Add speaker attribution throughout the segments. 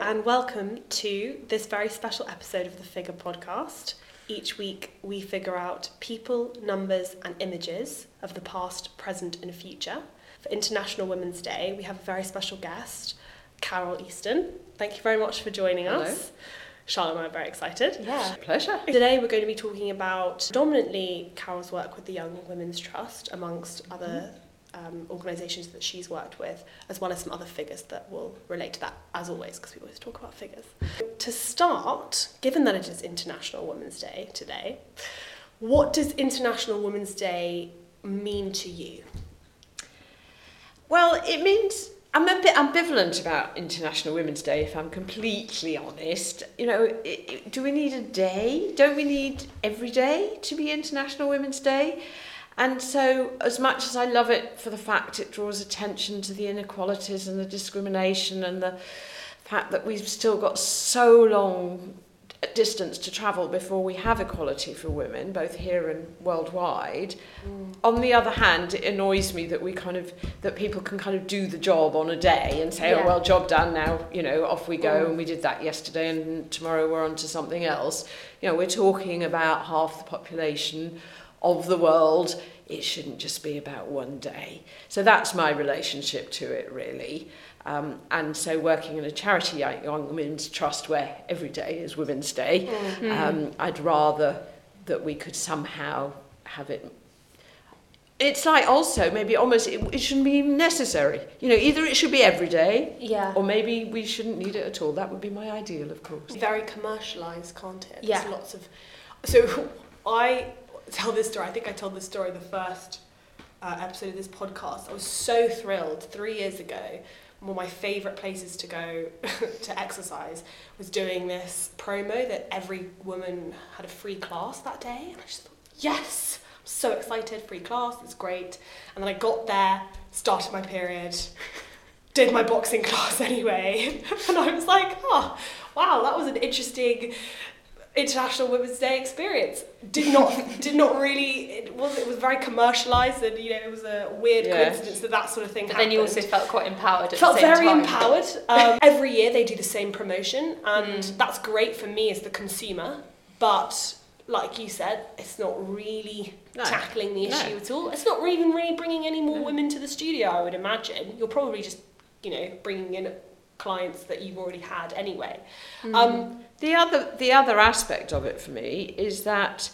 Speaker 1: And welcome to this very special episode of the Figure podcast. Each week, we figure out people, numbers, and images of the past, present, and future. For International Women's Day, we have a very special guest, Carole Easton. Thank you very much for joining
Speaker 2: Hello.
Speaker 1: us. Charlotte and I are very excited.
Speaker 2: Yeah. Pleasure.
Speaker 1: Today, we're going to be talking about predominantly Carole's work with the Young Women's Trust, amongst other mm-hmm. Um, organisations that she's worked with, as well as some other figures that will relate to that, as always, because we always talk about figures. To start, given that it is International Women's Day today, what does International Women's Day mean to you?
Speaker 2: Well, it means I'm a bit ambivalent about International Women's Day, if I'm completely honest. You know, i i do we need a day? Don't we need every day to be International Women's Day? And so, as much as I love it for the fact it draws attention to the inequalities and the discrimination and the fact that we've still got so long a distance to travel before we have equality for women, both here and worldwide.
Speaker 1: Mm.
Speaker 2: On the other hand, it annoys me that we kind of that people can kind of do the job on a day and say, oh,
Speaker 1: yeah.
Speaker 2: "Oh well, job done. Now you know, off we go."
Speaker 1: Mm.
Speaker 2: And we did that yesterday, and tomorrow we're on to something else. You know, we're talking about half the population of the world. It shouldn't just be about one day. So that's my relationship to it, really. Um, and so, working in a charity, like Young Women's Trust, where every day is Women's Day, um, I'd rather that we could somehow have it. It's like also maybe almost it, it shouldn't be necessary. You know, either it should be every day,
Speaker 3: Yeah.
Speaker 2: or maybe we shouldn't need it at all. That would be my ideal, of course.
Speaker 1: Very commercialised, can't it?
Speaker 3: Yeah.
Speaker 1: There's lots of. So I tell this story. I think I told this story the first uh, episode of this podcast. I was so thrilled three years ago. One of my favourite places to go to exercise was doing this promo that every woman had a free class that day, and I just thought, yes, I'm so excited, free class, it's great. And then I got there, started my period, did my boxing class anyway, and I was like, oh, wow, that was an interesting International Women's Day experience. Did not did not really it was it was very commercialized and you know it was a weird
Speaker 2: Yeah.
Speaker 1: coincidence that that sort of thing
Speaker 3: But
Speaker 1: happened.
Speaker 3: then you also felt quite empowered at
Speaker 1: felt
Speaker 3: the same
Speaker 1: very
Speaker 3: time.
Speaker 1: empowered. Um, every year they do the same promotion and
Speaker 3: Mm.
Speaker 1: that's great for me as the consumer, but like you said, it's not really
Speaker 2: No.
Speaker 1: tackling the
Speaker 2: No.
Speaker 1: issue at all. It's not even really bringing any more
Speaker 2: No.
Speaker 1: women to the studio. I would imagine you're probably just you know bringing in clients that you've already had anyway.
Speaker 3: Mm.
Speaker 1: Um,
Speaker 2: The other, the other aspect of it for me is that,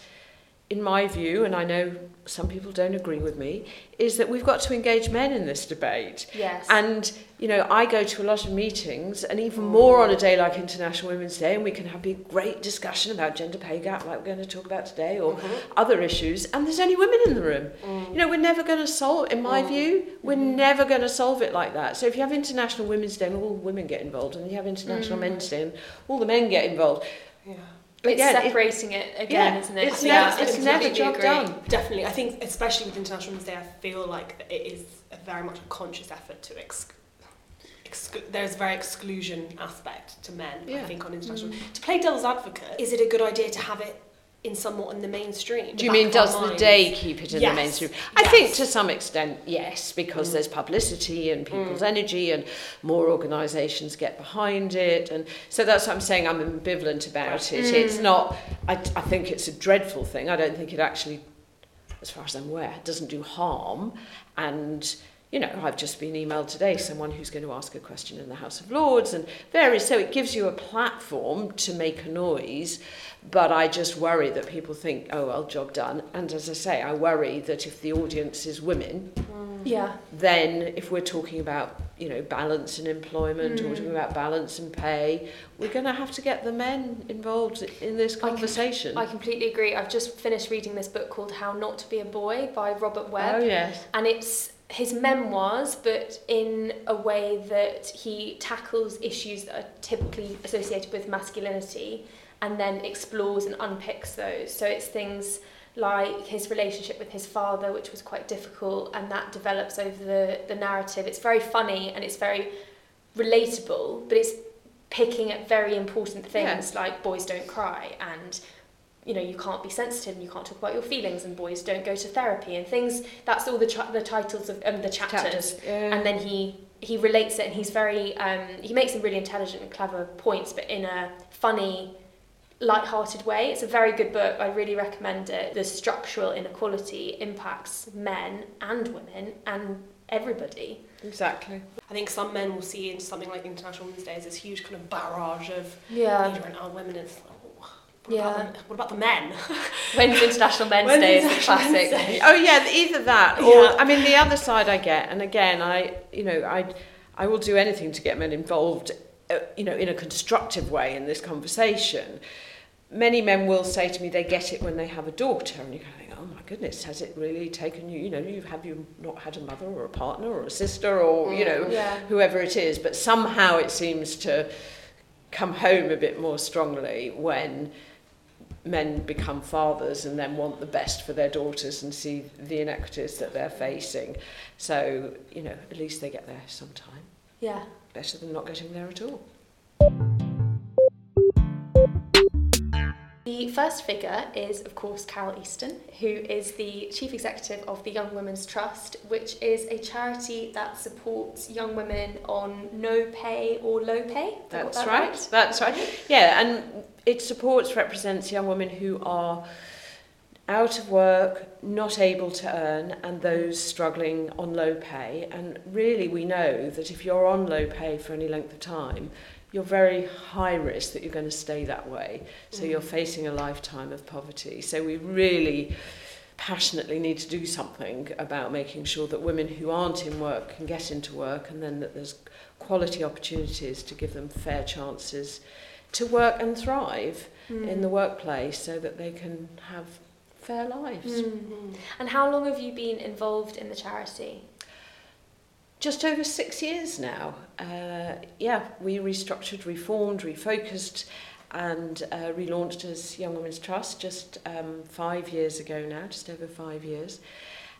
Speaker 2: in my view, and I know some people don't agree with me, is that we've got to engage men in this debate.
Speaker 3: Yes.
Speaker 2: And, you know, I go to a lot of meetings, and even more on a day like International Women's Day, and we can have a great discussion about gender pay gap, like we're going to talk about today, or other issues, and there's only women in the room. You know, we're never going to solve, in my
Speaker 1: Mm.
Speaker 2: view, we're never going to solve it like that. So if you have International Women's Day and all women get involved, and you have International
Speaker 3: Mm.
Speaker 2: Men's Day and all the men get involved,
Speaker 1: yeah.
Speaker 3: it's
Speaker 2: again,
Speaker 3: separating it, again,
Speaker 2: yeah,
Speaker 3: isn't it?
Speaker 2: it's
Speaker 3: Yeah,
Speaker 2: never-
Speaker 3: I
Speaker 2: it's never job
Speaker 3: agree.
Speaker 2: done.
Speaker 1: Definitely, I think especially with International Women's Day, I feel like it is a very much a conscious effort to ex- exclu- there's a very exclusion aspect to men. I think on international.
Speaker 3: Mm.
Speaker 1: To play devil's advocate, is it a good idea to have it in somewhat in the mainstream?
Speaker 2: Do you mean does the day keep it in
Speaker 1: Yes,
Speaker 2: the mainstream? I think to some extent, yes, because
Speaker 1: Mm.
Speaker 2: there's publicity and people's
Speaker 1: Mm.
Speaker 2: energy and more organisations get behind it. And so that's what I'm saying, I'm ambivalent about it.
Speaker 3: Mm.
Speaker 2: It's not, I, I think it's a dreadful thing. I don't think it actually, as far as I'm aware, doesn't do harm. And, you know, I've just been emailed today, someone who's going to ask a question in the House of Lords and various, so it gives you a platform to make a noise. But I just worry that people think, oh, well, job done. And as I say, I worry that if the audience is women,
Speaker 3: Yeah.
Speaker 2: then if we're talking about, you know, balance in employment or
Speaker 3: Mm.
Speaker 2: talking about balance in pay, we're going to have to get the men involved in this
Speaker 3: com-
Speaker 2: conversation.
Speaker 3: I completely agree. I've just finished reading this book called How Not to Be a Boy by Robert Webb.
Speaker 2: oh, yes.
Speaker 3: and it's his memoirs, but in a way that he tackles issues that are typically associated with masculinity and then explores and unpicks those. So it's things like his relationship with his father, which was quite difficult, and that develops over the, the narrative. It's very funny and it's very relatable, but it's picking at very important things like boys don't cry and you know you can't be sensitive and you can't talk about your feelings and boys don't go to therapy and things that's all the ch- the titles of um, the chapters
Speaker 2: Yeah.
Speaker 3: and then he he relates it and he's very um, he makes some really intelligent and clever points but in a funny light-hearted way it's a very good book i really recommend it the structural inequality impacts men and women and everybody
Speaker 2: Exactly.
Speaker 1: I think some men will see in something like International Women's Day as this huge kind of barrage of
Speaker 3: yeah
Speaker 1: leader and our women. And it's like, what,
Speaker 3: Yeah.
Speaker 1: about the, what about the men?
Speaker 3: when's international men's
Speaker 1: When's
Speaker 3: day is the
Speaker 1: International Men's
Speaker 3: classic
Speaker 1: Day?
Speaker 2: Oh yeah, either that or
Speaker 1: Yeah.
Speaker 2: I mean the other side I get, and again I you know I I will do anything to get men involved, uh, you know, in a constructive way in this conversation. Many men will say to me they get it when they have a daughter, and you kind of think, oh my goodness, has it really taken you? You know, you have you not had a mother or a partner or a sister or you know
Speaker 3: yeah
Speaker 2: whoever it is, but somehow it seems to come home a bit more strongly when men become fathers and then want the best for their daughters and see the inequities that they're facing. So, you know, at least they get there sometime.
Speaker 3: yeah
Speaker 2: Better than not getting there at all.
Speaker 3: The first figure is, of course, Carole Easton, who is the Chief Executive of the Young Women's Trust, which is a charity that supports young women on no pay or low pay. Have I got
Speaker 2: That's
Speaker 3: that
Speaker 2: right. That's right. Yeah, and it supports, represents young women who are out of work, not able to earn, and those struggling on low pay. And really, we know that if you're on low pay for any length of time, you're very high risk that you're going to stay that way. So mm. you're facing a lifetime of poverty. So we really passionately need to do something about making sure that women who aren't in work can get into work and then that there's quality opportunities to give them fair chances to work and thrive
Speaker 3: mm.
Speaker 2: in the workplace so that they can have fair lives.
Speaker 3: Mm-hmm. And how long have you been involved in the charity?
Speaker 2: just over six years now. Uh, yeah, we restructured, reformed, refocused, and uh, relaunched as Young Women's Trust just um, five years ago now, just over five years.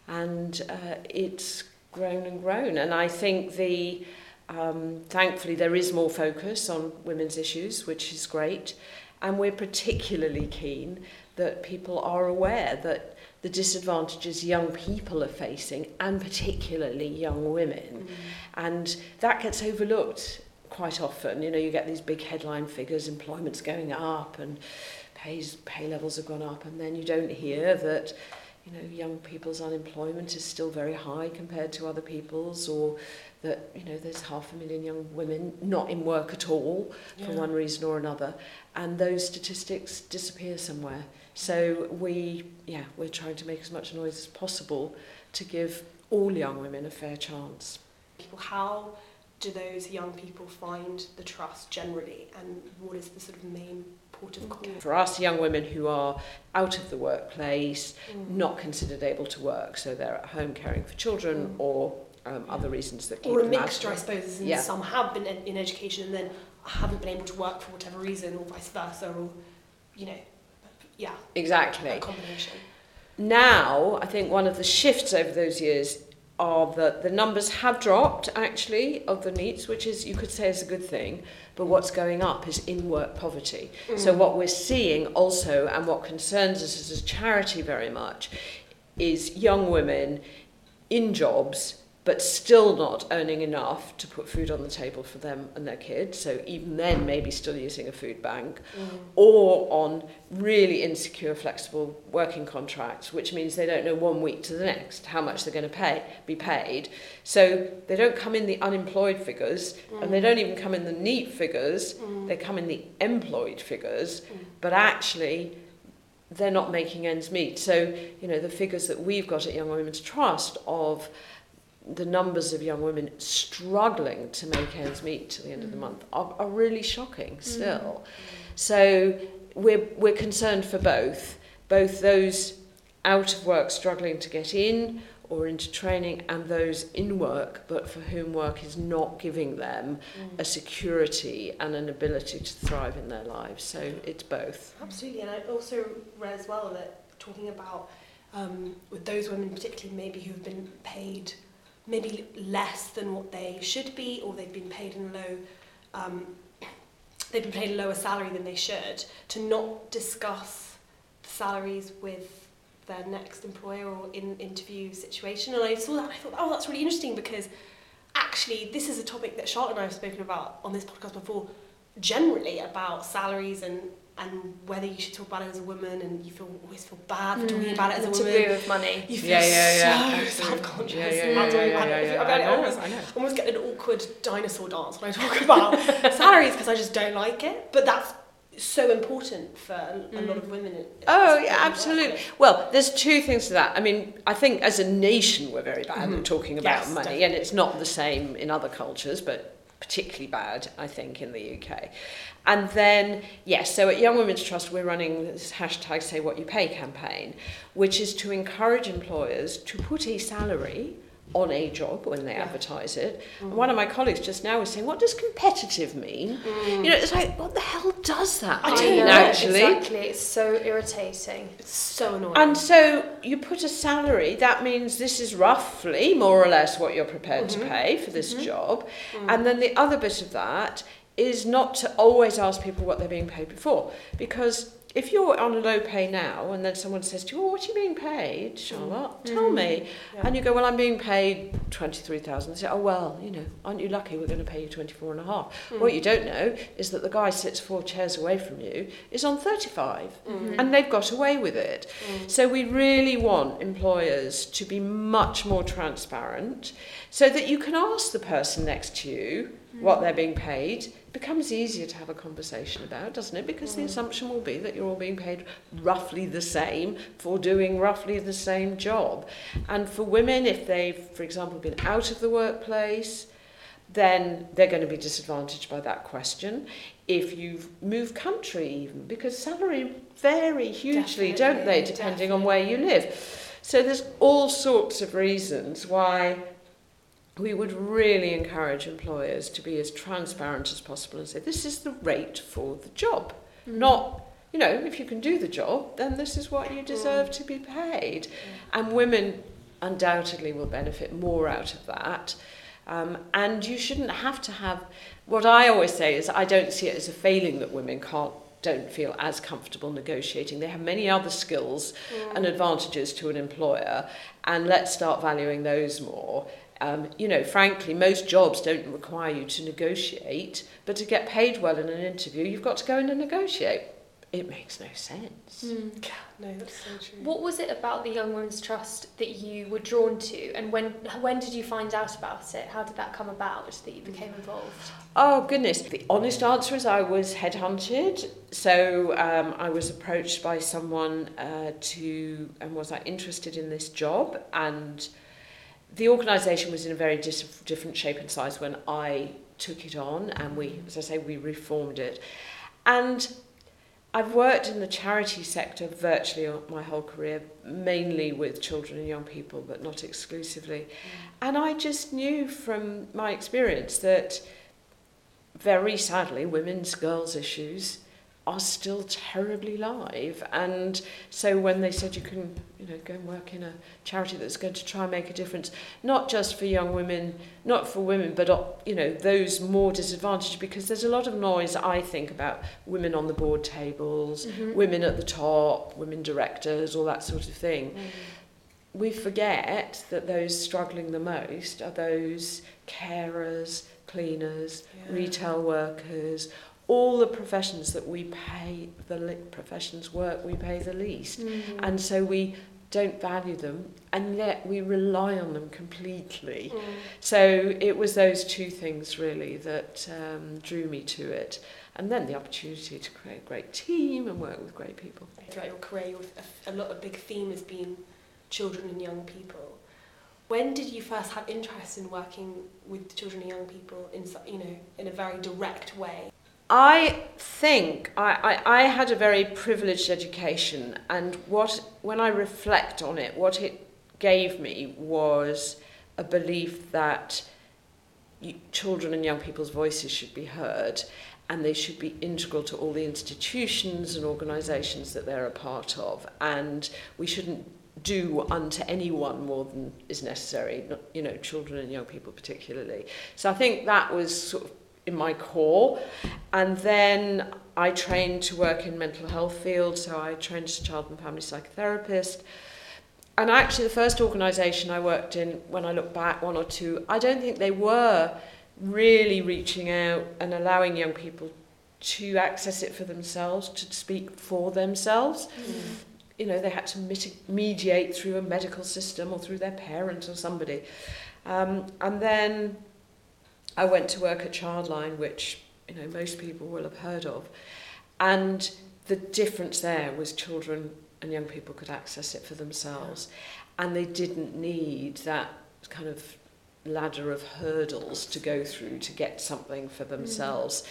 Speaker 2: And uh, it's grown and grown. And I think the um, thankfully there is more focus on women's issues, which is great. And we're particularly keen that people are aware that the disadvantages young people are facing, and particularly young women. Mm. And that gets overlooked quite often. You know, you get these big headline figures, employment's going up, and pays, pay levels have gone up, and then you don't hear mm. that you know, young people's unemployment is still very high compared to other people's, or that, you know, there's half a million young women not in work at all
Speaker 1: yeah.
Speaker 2: for one reason or another. And those statistics disappear somewhere. So we, yeah, we're trying to make as much noise as possible to give all young women a fair chance.
Speaker 1: People, how do those young people find the trust generally, and what is the sort of main port of call?
Speaker 2: For us, young women who are out of the workplace,
Speaker 1: Mm.
Speaker 2: not considered able to work, so they're at home caring for children
Speaker 1: Mm.
Speaker 2: or um, other reasons that keep
Speaker 1: or a mixture, I suppose,
Speaker 2: Yeah.
Speaker 1: some have been in, in education and then haven't been able to work for whatever reason, or vice versa, or you know, yeah,
Speaker 2: Exactly.
Speaker 1: a combination.
Speaker 2: Now, I think one of the shifts over those years are that the numbers have dropped actually of the NEETs, which is you could say is a good thing, but what's going up is in work poverty. Mm. So what we're seeing also, and what concerns us as a charity very much, is young women in jobs but still not earning enough to put food on the table for them and their kids. So even then, maybe still using a food bank, mm. or on really insecure, flexible working contracts, which means they don't know one week to the next how much they're going to pay be paid. So they don't come in the unemployed figures, and they don't mm. even come in the NEET figures. Mm. They come in the employed figures, but actually they're not making ends meet. So, you know, the figures that we've got at Young Women's Trust of the numbers of young women struggling to make ends meet to the end of the mm. month are, are really shocking mm. still. So we're, we're concerned for both, both those out of work struggling to get in or into training and those in work but for whom work is not giving them mm. a security and an ability to thrive in their lives. So it's both.
Speaker 1: Absolutely, and I also read as well that talking about um, with those women, particularly maybe who've been paid maybe less than what they should be, or they've been paid in low, um, they've been paid a lower salary than they should, to not discuss the salaries with their next employer or in interview situation. And I saw that and I thought, oh, that's really interesting because actually this is a topic that Charlotte and I have spoken about on this podcast before, generally about salaries and and whether you should talk about it as a woman and you feel always feel bad for talking about it as a
Speaker 3: Mm, the
Speaker 1: woman.
Speaker 3: taboo of money.
Speaker 1: You feel
Speaker 2: Yeah, yeah, yeah.
Speaker 1: so
Speaker 2: absolutely.
Speaker 1: self-conscious
Speaker 2: Yeah, yeah,
Speaker 1: about
Speaker 2: yeah,
Speaker 1: talking
Speaker 2: yeah,
Speaker 1: about
Speaker 2: yeah,
Speaker 1: it.
Speaker 2: yeah,
Speaker 1: I, I
Speaker 2: I know,
Speaker 1: almost,
Speaker 2: I know.
Speaker 1: almost get an awkward dinosaur dance when I talk about salaries because I just don't like it. But that's so important for a, a lot of women.
Speaker 2: Oh,
Speaker 1: in
Speaker 2: yeah,
Speaker 1: work.
Speaker 2: absolutely. Well, there's two things to that. I mean, I think as a nation we're very bad
Speaker 1: Mhm.
Speaker 2: at talking about
Speaker 1: Yes,
Speaker 2: money,
Speaker 1: definitely.
Speaker 2: and it's not the same in other cultures, but particularly bad, I think, in the UK. And then, yes, so at Young Women's Trust, we're running this hashtag Say What You Pay campaign, which is to encourage employers to put a salary on a job when they
Speaker 1: Yeah.
Speaker 2: advertise it. And one of my colleagues just now was saying, what does competitive mean? You know, it's like, what the hell does that
Speaker 1: I
Speaker 2: mean,
Speaker 1: know,
Speaker 2: actually?
Speaker 3: Exactly. It's so irritating.
Speaker 1: It's so annoying.
Speaker 2: And so you put a salary, that means this is roughly more or less what you're prepared
Speaker 1: Mhm.
Speaker 2: to pay for this
Speaker 1: Mhm.
Speaker 2: job.
Speaker 1: Mm.
Speaker 2: And then the other bit of that is not to always ask people what they're being paid before. Because if you're on a low pay now and then someone says to you, oh, what are you being paid, Charlotte? Tell
Speaker 3: Mm.
Speaker 2: me.
Speaker 1: Yeah.
Speaker 2: And you go, well, I'm being paid 23,000. They say, oh, well, you know, aren't you lucky we're going to pay you 24 and a half?
Speaker 1: Mm.
Speaker 2: What you don't know is that the guy sits four chairs away from you is on 35
Speaker 1: Mm.
Speaker 2: and they've got away with it.
Speaker 1: Mm.
Speaker 2: So we really want employers to be much more transparent so that you can ask the person next to you what they're being paid. Becomes easier to have a conversation about, doesn't it? Because the
Speaker 1: Mm.
Speaker 2: assumption will be that you're all being paid roughly the same for doing roughly the same job. And for women, if they've, for example, been out of the workplace, then they're going to be disadvantaged by that question. If you've moved country, even because salary vary hugely, don't they,
Speaker 1: Definitely,
Speaker 2: depending on where you live. So there's all sorts of reasons why we would really encourage employers to be as transparent as possible and say this is the rate for the job,
Speaker 3: Mm.
Speaker 2: not you know if you can do the job then this is what you deserve to be paid, and women undoubtedly will benefit more out of that. Um, and you shouldn't have to have what I always say is I don't see it as a failing that women can't don't feel as comfortable negotiating. They have many other skills
Speaker 1: Mm.
Speaker 2: and advantages to an employer, and let's start valuing those more. Um, you know, frankly, most jobs don't require you to negotiate, but to get paid well in an interview, you've got to go in and negotiate. It makes no sense.
Speaker 3: Mm.
Speaker 1: No, that's so true.
Speaker 3: What was it about the Young Women's Trust that you were drawn to, and when when did you find out about it? How did that come about that you became involved?
Speaker 2: Oh goodness! The honest answer is I was headhunted. So um, I was approached by someone uh, to and was I interested in this job, and the organisation was in a very dis- different shape and size when I took it on, and we, as I say, we reformed it. And I've worked in the charity sector virtually my whole career, mainly with children and young people, but not exclusively. Mm. And I just knew from my experience that very sadly, women's girls' issues are still terribly live. And so when they said you can, you know, go and work in a charity that's going to try and make a difference, not just for young women, not for women, but, uh, you know, those more disadvantaged, because there's a lot of noise, I think, about women on the board tables,
Speaker 3: mm-hmm.
Speaker 2: women at the top, women directors, all that sort of thing. Mm-hmm we forget that those struggling the most are those carers, cleaners,
Speaker 1: yeah.
Speaker 2: retail workers, all the professions that we pay the li- professions work we pay the least,
Speaker 3: Mm.
Speaker 2: and so we don't value them, and yet we rely on them completely.
Speaker 1: Mm.
Speaker 2: So it was those two things really that um, drew me to it, and then the opportunity to create a great team and work with great people.
Speaker 1: Throughout your career, your- a, a lot of big theme has been children and young people. When did you first have interest in working with children and young people in you know in a very direct way?
Speaker 2: I think I, I, I had a very privileged education, and what when I reflect on it, what it gave me was a belief that children and young people's voices should be heard, and they should be integral to all the institutions and organisations that they're a part of, and we shouldn't do unto anyone more than is necessary, you know, children and young people particularly. So I think that was sort of in my core. And then I trained to work in mental health field, so I trained as a child and family psychotherapist. And actually, the first organisation I worked in, when I look back, one or two, I don't think they were really reaching out and allowing young people to access it for themselves, to speak for themselves. Mm. You know, they had to mediate through a medical system or through their parents or somebody. Um, and then I went to work at Childline, which you know most people will have heard of, and the difference there was children and young people could access it for themselves, and they didn't need that kind of ladder of hurdles to go through to get something for themselves. Mm.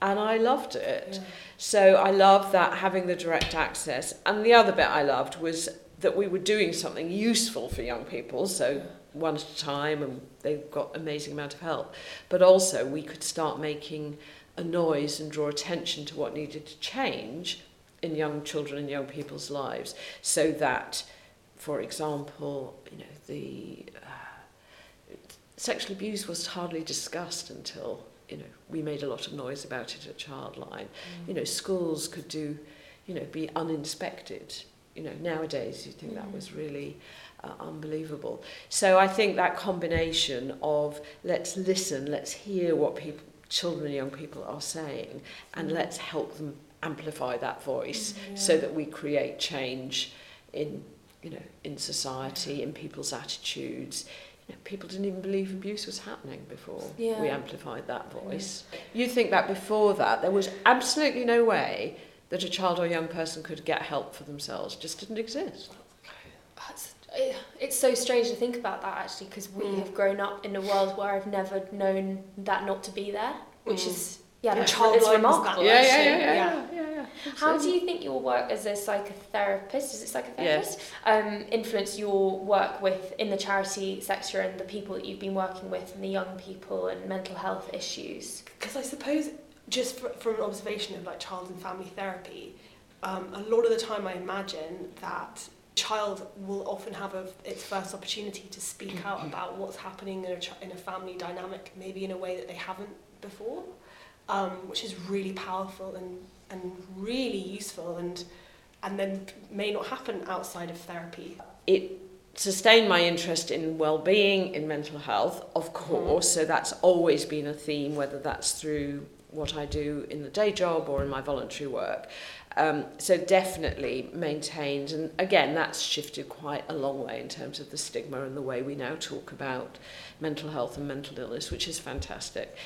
Speaker 2: And I loved it. Yeah. So I loved that having the direct access. And the other bit I loved was that we were doing something useful for young people. So one at a time and they got amazing amount of help. But also we could start making a noise and draw attention to what needed to change in young children and young people's lives so that for example you know the uh, sexual abuse was hardly discussed until you know we made a lot of noise about it at childline mm. you know schools could do you know be uninspected you know nowadays you think mm. that was really uh, uh, unbelievable. So I think that combination of let's listen, let's hear what people, children and young people are saying, and mm. let's help them amplify that voice mm, yeah. so that we create change in you know in society in people's attitudes you know, people didn't even believe abuse was happening before yeah. we amplified that voice yeah. you think that before that there was absolutely no way that a child or young person could get help for themselves just didn't exist
Speaker 3: That's it's so strange to think about that actually because we mm. have grown up in a world where I've never known that not to be there, which mm. is yeah,
Speaker 1: it's remarkable.
Speaker 2: Yeah, yeah, yeah, yeah, yeah, yeah, yeah.
Speaker 3: How do you think your work as a psychotherapist, is it psychotherapist, yes. um, influence your work with in the charity sector and the people that you've been working with and the young people and mental health issues?
Speaker 1: Because I suppose just for, from an observation of like child and family therapy, um, a lot of the time I imagine that child will often have a, its first opportunity to speak mm-hmm. out about what's happening in a, in a family dynamic, maybe in a way that they haven't before, um, which is really powerful and, and really useful and, and then may not happen outside of therapy.
Speaker 2: It sustained my interest in well-being, in mental health, of course, mm. so that's always been a theme, whether that's through what I do in the day job or in my voluntary work. Um, so definitely maintained, and again, that's shifted quite a long way in terms of the stigma and the way we now talk about mental health and mental illness, which is fantastic.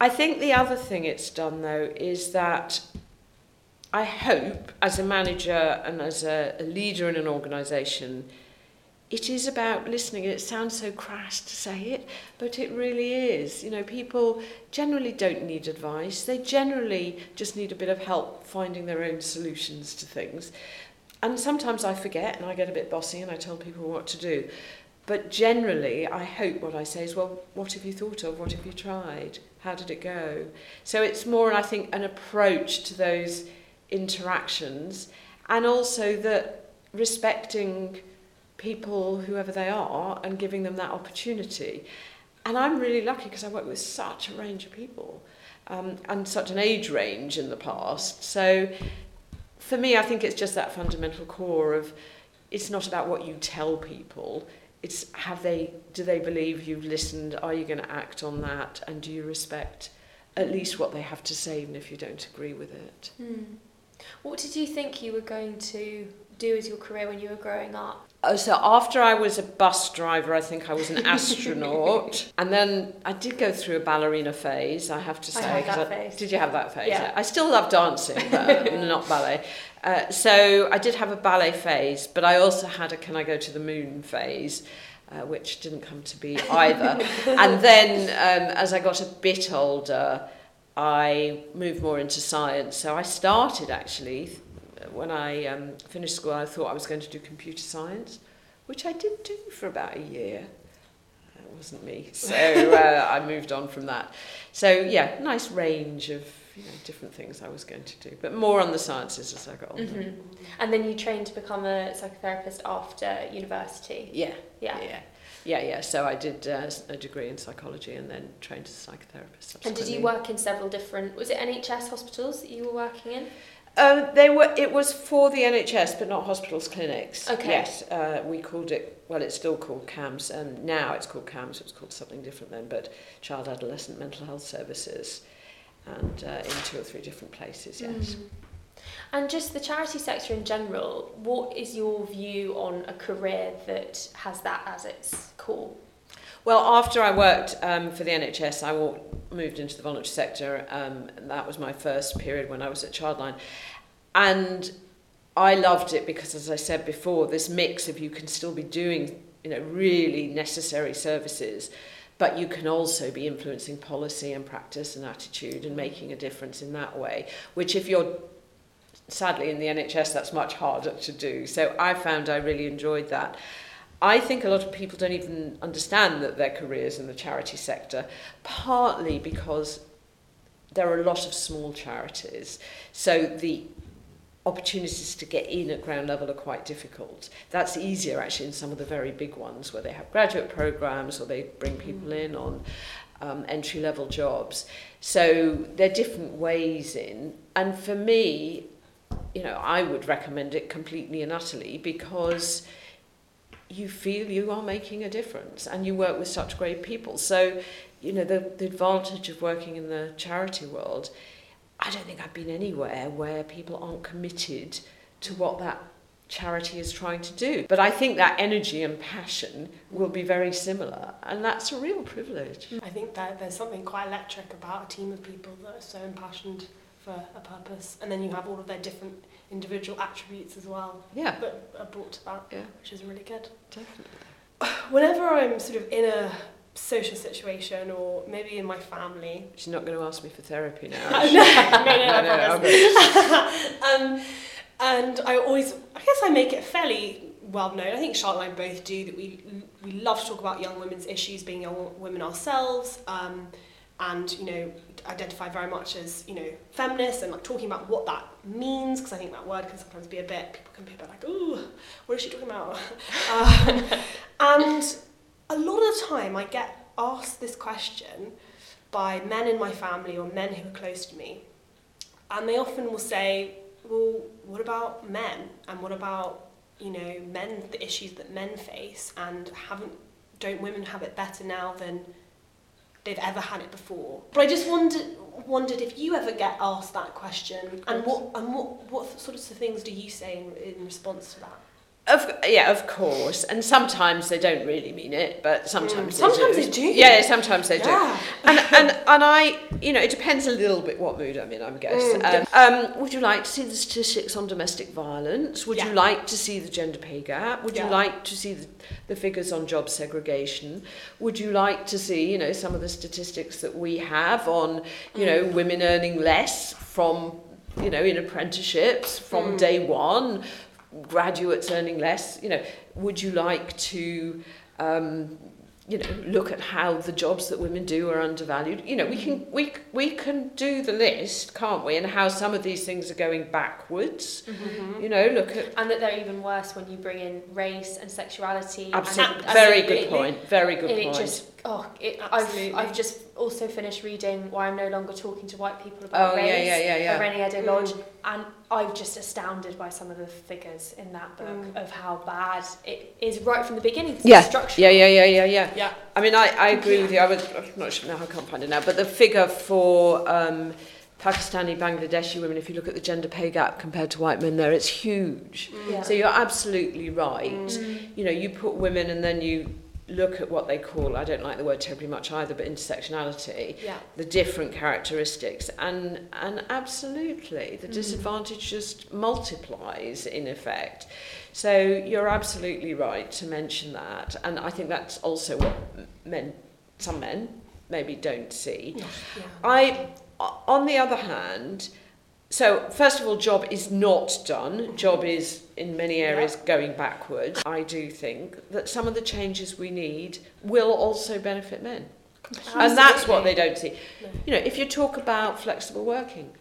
Speaker 2: I think the other thing it's done though is that I hope, as a manager and as a, a leader in an organisation, it is about listening. It sounds so crass to say it, but it really is. You know, people generally don't need advice. They generally just need a bit of help finding their own solutions to things. And sometimes I forget and I get a bit bossy and I tell people what to do. But generally, I hope what I say is, well, what have you thought of? What have you tried? How did it go? So it's more, I think, an approach to those interactions and also that respecting people, whoever they are, and giving them that opportunity. And I'm really lucky because I work with such a range of people um, and such an age range in the past. So for me, I think it's just that fundamental core of it's not about what you tell people. It's have they do they believe you've listened? Are you going to act on that? And do you respect at least what they have to say, even if you don't agree with it?
Speaker 3: Mm. What did you think you were going to do as your career when you were growing up?
Speaker 2: Oh, so after I was a bus driver, I think I was an astronaut, and then I did go through a ballerina phase. I have to say,
Speaker 3: I I,
Speaker 2: did you have that phase?
Speaker 3: Yeah.
Speaker 2: I still love dancing, but not ballet. Uh, so I did have a ballet phase, but I also had a "Can I go to the moon?" phase. Uh, which didn't come to be either. and then, um, as I got a bit older, I moved more into science. So I started actually when I um, finished school, I thought I was going to do computer science, which I did do for about a year. It wasn't me, so uh, I moved on from that. So yeah, nice range of you know, different things I was going to do, but more on the sciences as I got older. Mm-hmm.
Speaker 3: And then you trained to become a psychotherapist after university.
Speaker 2: Yeah,
Speaker 3: yeah,
Speaker 2: yeah. Yeah, yeah. So I did uh, a degree in psychology and then trained as a psychotherapist.
Speaker 3: And did you work in several different? Was it NHS hospitals that you were working in?
Speaker 2: Um, they were. It was for the NHS, but not hospitals, clinics.
Speaker 3: Okay.
Speaker 2: Yes, uh, we called it. Well, it's still called CAMS, and now it's called CAMS. It was called something different then, but Child Adolescent Mental Health Services, and uh, in two or three different places. Yes.
Speaker 3: Mm. And just the charity sector in general, what is your view on a career that has that as its core?
Speaker 2: Well, after I worked um, for the NHS, I walked, moved into the voluntary sector. Um, and that was my first period when I was at Childline. And I loved it because, as I said before, this mix of you can still be doing you know, really necessary services, but you can also be influencing policy and practice and attitude and making a difference in that way, which if you're sadly in the NHS, that's much harder to do. So I found I really enjoyed that. I think a lot of people don't even understand that their careers in the charity sector, partly because there are a lot of small charities. So the opportunities to get in at ground level are quite difficult. That's easier actually in some of the very big ones where they have graduate programs or they bring people mm. in on um, entry level jobs. So there are different ways in. And for me, you know, I would recommend it completely and utterly because. You feel you are making a difference and you work with such great people. So, you know, the, the advantage of working in the charity world, I don't think I've been anywhere where people aren't committed to what that charity is trying to do. But I think that energy and passion will be very similar, and that's a real privilege.
Speaker 1: I think that there's something quite electric about a team of people that are so impassioned for a purpose, and then you have all of their different individual attributes as well
Speaker 2: Yeah,
Speaker 1: But are brought to that,
Speaker 2: Yeah.
Speaker 1: which is really good.
Speaker 2: definitely.
Speaker 1: Whenever I'm sort of in a social situation or maybe in my family,
Speaker 2: She's not going to ask me for therapy now.
Speaker 1: no, no,
Speaker 2: she?
Speaker 1: no, I
Speaker 2: no,
Speaker 1: um, and I always, I guess I make it fairly well known. I think Charlotte and I both do that. We we love to talk about young women's issues, being young women ourselves, um, and you know identify very much as you know feminists and like talking about what that means because I think that word can sometimes be a bit people can be a bit like ooh what is she talking about? Um, and a lot of the time I get asked this question by men in my family or men who are close to me and they often will say well what about men? And what about you know men the issues that men face? And haven't don't women have it better now than they've ever had it before. But i just wondered wondered if you ever get asked that question and what and what what sort of things do you say in, in response to that
Speaker 2: Of, yeah, of course. And sometimes they don't really mean it, but sometimes
Speaker 1: Mm.
Speaker 2: they
Speaker 1: Sometimes
Speaker 2: do.
Speaker 1: they do.
Speaker 2: Yeah, sometimes they do. And, and, and I, you know, it depends a little bit what mood I'm in, I guess.
Speaker 1: Mm,
Speaker 2: um, um, would you like to see the statistics on domestic violence? Would you like to see the gender pay gap? Would you like to see the, the figures on job segregation? Would you like to see, you know, some of the statistics that we have on, you know,
Speaker 1: Mm.
Speaker 2: women earning less from, you know, in apprenticeships from
Speaker 1: Mm.
Speaker 2: day one, graduates earning less? You know, would you like to, um, you know, look at how the jobs that women do are undervalued. You know, we can we we can do the list, can't we? And how some of these things are going backwards.
Speaker 1: Mm-hmm.
Speaker 2: You know, look at
Speaker 3: And that they're even worse when you bring in race and sexuality.
Speaker 2: absolutely
Speaker 3: and-
Speaker 2: very good point. Very good point.
Speaker 3: it just oh it, I've, I've just also finished reading why I'm no longer talking to white people about
Speaker 2: oh
Speaker 3: race
Speaker 2: yeah, yeah, yeah, yeah.
Speaker 3: by Renee Edo Lodge
Speaker 1: Mm.
Speaker 3: and I'm just astounded by some of the figures in that book
Speaker 1: Mm.
Speaker 3: of how bad it is right from the beginning
Speaker 2: Yeah,
Speaker 3: structural
Speaker 2: Yeah, yeah, yeah, yeah, yeah.
Speaker 1: yeah
Speaker 2: I mean, I, I agree with you. I was I'm not sure now. I can't find it now. But the figure for um, Pakistani, Bangladeshi women, if you look at the gender pay gap compared to white men, there it's huge.
Speaker 3: Yeah.
Speaker 2: So you're absolutely right.
Speaker 1: Mm.
Speaker 2: You know, you put women and then you look at what they call, I don't like the word terribly much either, but intersectionality,
Speaker 1: yeah
Speaker 2: the different characteristics. And, and absolutely, the
Speaker 3: Mhm.
Speaker 2: disadvantage just multiplies in effect. So you're absolutely right to mention that. And I think that's also what men, some men, maybe don't see.
Speaker 1: yeah
Speaker 2: I, on the other hand, so first of all, job is not done. Job is in many areas going backwards. I do think that some of the changes we need will also benefit men, and that's what they don't see.
Speaker 1: No.
Speaker 2: You know, if you talk about flexible working,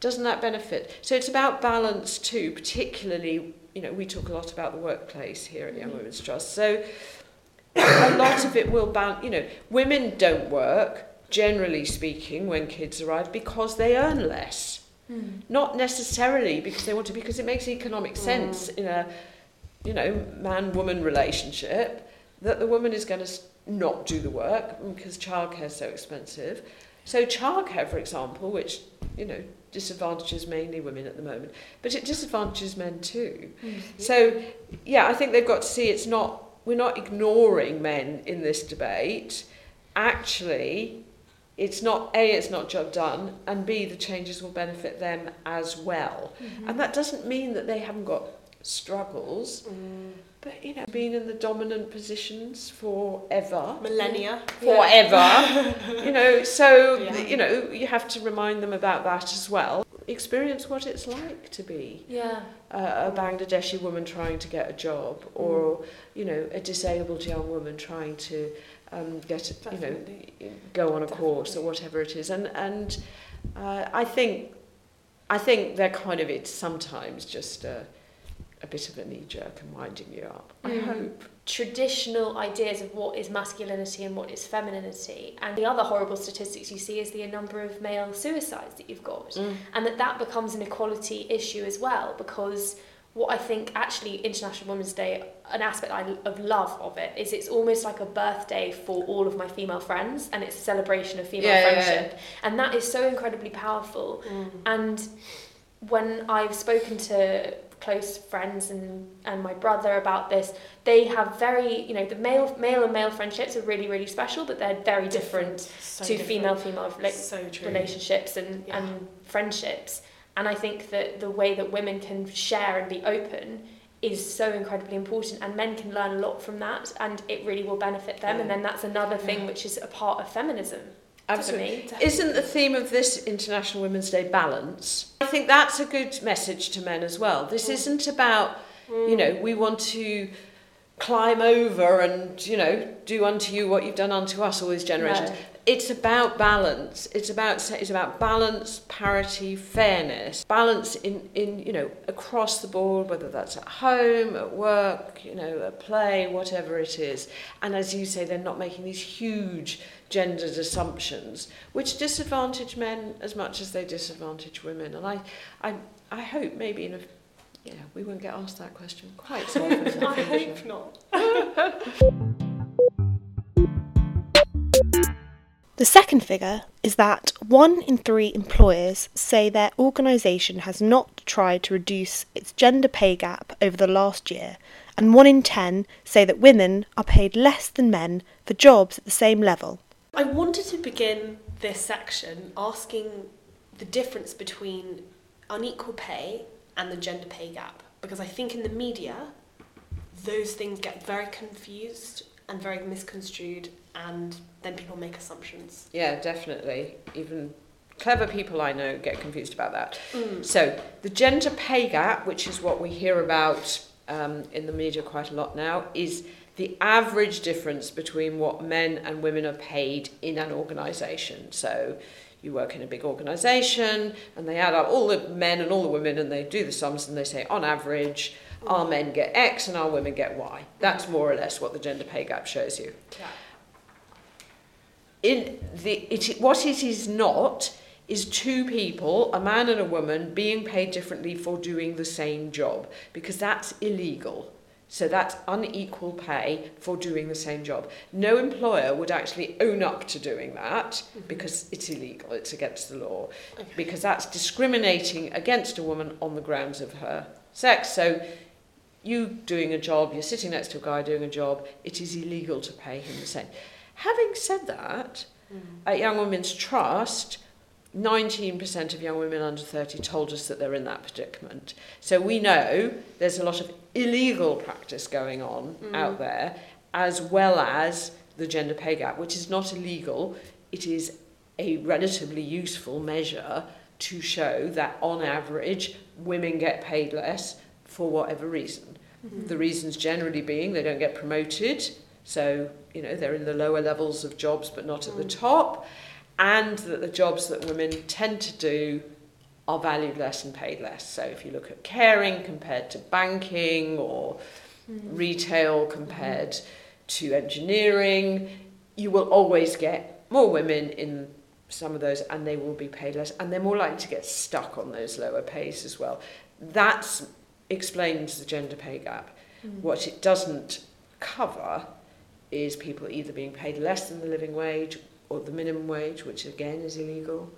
Speaker 2: doesn't that benefit? So it's about balance too, particularly. You know, we talk a lot about the workplace here at Young mm-hmm. Women's Trust. So a lot of it will balance. You know, women don't work generally speaking when kids arrive because they earn less
Speaker 3: Mm.
Speaker 2: Not necessarily because they want to, because it makes economic sense in a, you know, man-woman relationship that the woman is going to not do the work because childcare is so expensive. So childcare, for example, which you know disadvantages mainly women at the moment, but it disadvantages men too. So yeah, I think they've got to see it's not we're not ignoring men in this debate. Actually, it's not a it's not job done, and b the changes will benefit them as well. Mm-hmm. And that doesn't mean that they haven't got struggles, mm. but you know, being in the dominant positions forever
Speaker 1: Millennia.
Speaker 2: forever. you know, so
Speaker 1: Yeah.
Speaker 2: you know, you have to remind them about that as well. Experience what it's like to be
Speaker 3: Yeah.
Speaker 2: a, a Bangladeshi woman trying to get a job, mm. or you know, a disabled young woman trying to um, get you know go on a course or whatever it is. And and uh, I think I think they're kind of it's sometimes just a, a bit of a knee jerk and winding you up. I
Speaker 3: Mm.
Speaker 2: hope.
Speaker 3: traditional ideas of what is masculinity and what is femininity. And the other horrible statistics you see is the number of male suicides that you've got. And that that becomes an equality issue as well because what I think actually International Women's Day, an aspect I, of love of it is it's almost like a birthday for all of my female friends and it's a celebration of female
Speaker 2: Yeah, yeah, yeah.
Speaker 3: friendship. And that is so incredibly powerful. Mm. And when I've spoken to close friends and, and my brother about this, they have very, you know, the male male and male friendships are really, really special, but they're very different,
Speaker 1: So
Speaker 3: to
Speaker 1: different.
Speaker 3: female female like,
Speaker 1: so
Speaker 3: relationships and,
Speaker 1: Yeah.
Speaker 3: and friendships. And I think that the way that women can share and be open is so incredibly important and men can learn a lot from that and it really will benefit them and then that's another thing
Speaker 1: Yeah.
Speaker 3: which is a part of feminism
Speaker 2: Absolutely.
Speaker 3: me.
Speaker 2: Isn't the theme of this International Women's Day balance? I think that's a good message to men as well. This
Speaker 1: Mm.
Speaker 2: isn't about, you know, we want to climb over and, you know, do unto you what you've done unto us all these generations.
Speaker 3: No.
Speaker 2: it's about balance. It's about it's about balance, parity, fairness. Balance in in you know across the board, whether that's at home, at work, you know, at play, whatever it is. And as you say, they're not making these huge gendered assumptions, which disadvantage men as much as they disadvantage women. And I I I hope maybe in a yeah, we won't get asked that question quite so often.
Speaker 1: I hope not.
Speaker 4: The second figure is that one in three employers say their organisation has not tried to reduce its gender pay gap over the last year, and one in ten say that women are paid less than men for jobs at the same level.
Speaker 1: I wanted to begin this section asking the difference between unequal pay and the gender pay gap because I think in the media those things get very confused and very misconstrued and then people make assumptions.
Speaker 2: Yeah, definitely. Even clever people I know get confused about that.
Speaker 1: Mm.
Speaker 2: So, the gender pay gap, which is what we hear about um, in the media quite a lot now, is the average difference between what men and women are paid in an organisation. So, you work in a big organisation and they add up all the men and all the women and they do the sums and they say, on average, our men get X and our women get Y. That's more or less what the gender pay gap shows you
Speaker 1: Yeah.
Speaker 2: in the it what it is not is two people, a man and a woman, being paid differently for doing the same job because that's illegal. So that's unequal pay for doing the same job. No employer would actually own up to doing that mm-hmm. because it's illegal, it's against the law,
Speaker 1: Okay.
Speaker 2: because that's discriminating against a woman on the grounds of her sex. So you doing a job, you're sitting next to a guy doing a job, it is illegal to pay him the same. Having said that, mm. at Young Women's Trust, 19% of young women under 30 told us that they're in that predicament. So we hmm. know there's a lot of illegal practice going on mm. out there, as well as the gender pay gap, which is not illegal. It is a relatively useful measure to show that on average women get paid less for whatever reason. Mm-hmm. The reasons generally being they don't get promoted, so you know they're in the lower levels of jobs but not at the mm. top, and that the jobs that women tend to do are valued less and paid less. So if you look at caring compared to banking or mm-hmm. retail compared mm-hmm. to engineering, you will always get more women in some of those and they will be paid less and they're more likely to get stuck on those lower pays as well. That explains the gender pay gap.
Speaker 3: Mm.
Speaker 2: What it doesn't cover is people either being paid less than the living wage or the minimum wage, which again is illegal,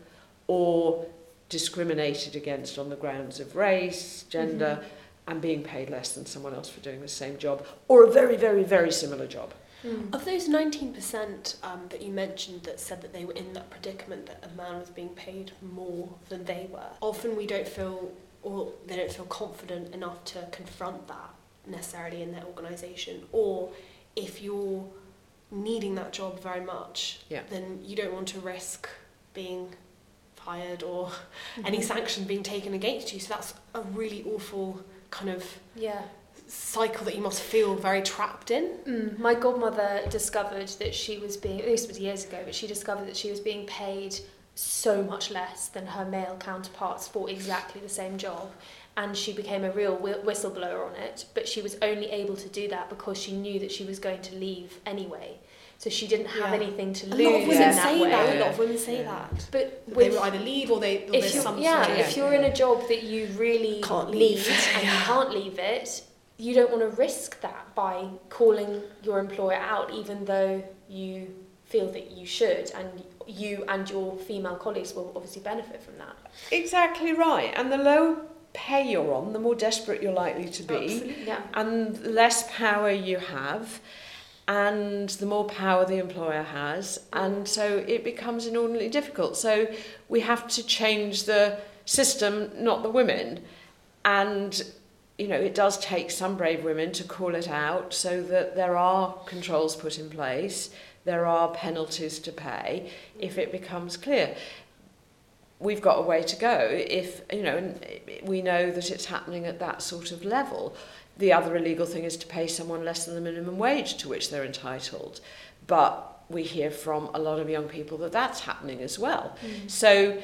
Speaker 2: or discriminated against on the grounds of race, gender, and being paid less than someone else for doing the same job or a very, very, very similar job.
Speaker 3: Mm.
Speaker 1: Of those 19% um, that you mentioned that said that they were in that predicament that a man was being paid more than they were, often we don't feel, or they don't feel confident enough to confront that necessarily in their organisation. Or if you're needing that job very much,
Speaker 2: Yeah.
Speaker 1: then you don't want to risk being fired or any sanction being taken against you. So that's a really awful kind of
Speaker 3: Yeah.
Speaker 1: cycle that you must feel very trapped in.
Speaker 3: Mm. My godmother discovered that she was being, this was years ago, but she discovered that she was being paid so much less than her male counterparts for exactly the same job. And she became a real whistleblower on it, but she was only able to do that because she knew that she was going to leave anyway. So she didn't have
Speaker 1: Yeah.
Speaker 3: anything to lose.
Speaker 1: A
Speaker 3: lose
Speaker 1: lot of women
Speaker 3: that
Speaker 1: say
Speaker 3: way.
Speaker 1: that. A lot of women say
Speaker 2: Yeah.
Speaker 1: that.
Speaker 3: But
Speaker 1: That
Speaker 3: with,
Speaker 1: they will either leave or they or
Speaker 3: if
Speaker 1: there's
Speaker 3: you,
Speaker 1: some
Speaker 3: yeah,
Speaker 1: sort of
Speaker 3: if you're in a job that you really
Speaker 1: Can't
Speaker 3: need
Speaker 1: leave.
Speaker 3: and you can't leave it, you don't want to risk that by calling your employer out, even though you feel that you should, and you and your female colleagues will obviously benefit from that.
Speaker 2: Exactly right. And the lower pay you're on, the more desperate you're likely to be.
Speaker 1: Absolutely.
Speaker 3: Yeah.
Speaker 2: and the less power you have and the more power the employer has and so it becomes inordinately difficult so we have to change the system not the women and you know it does take some brave women to call it out so that there are controls put in place there are penalties to pay if it becomes clear. We've got a way to go if you know we know that it's happening at that sort of level. The other illegal thing is to pay someone less than the minimum wage to which they're entitled. But we hear from a lot of young people that that's happening as well. Mm. So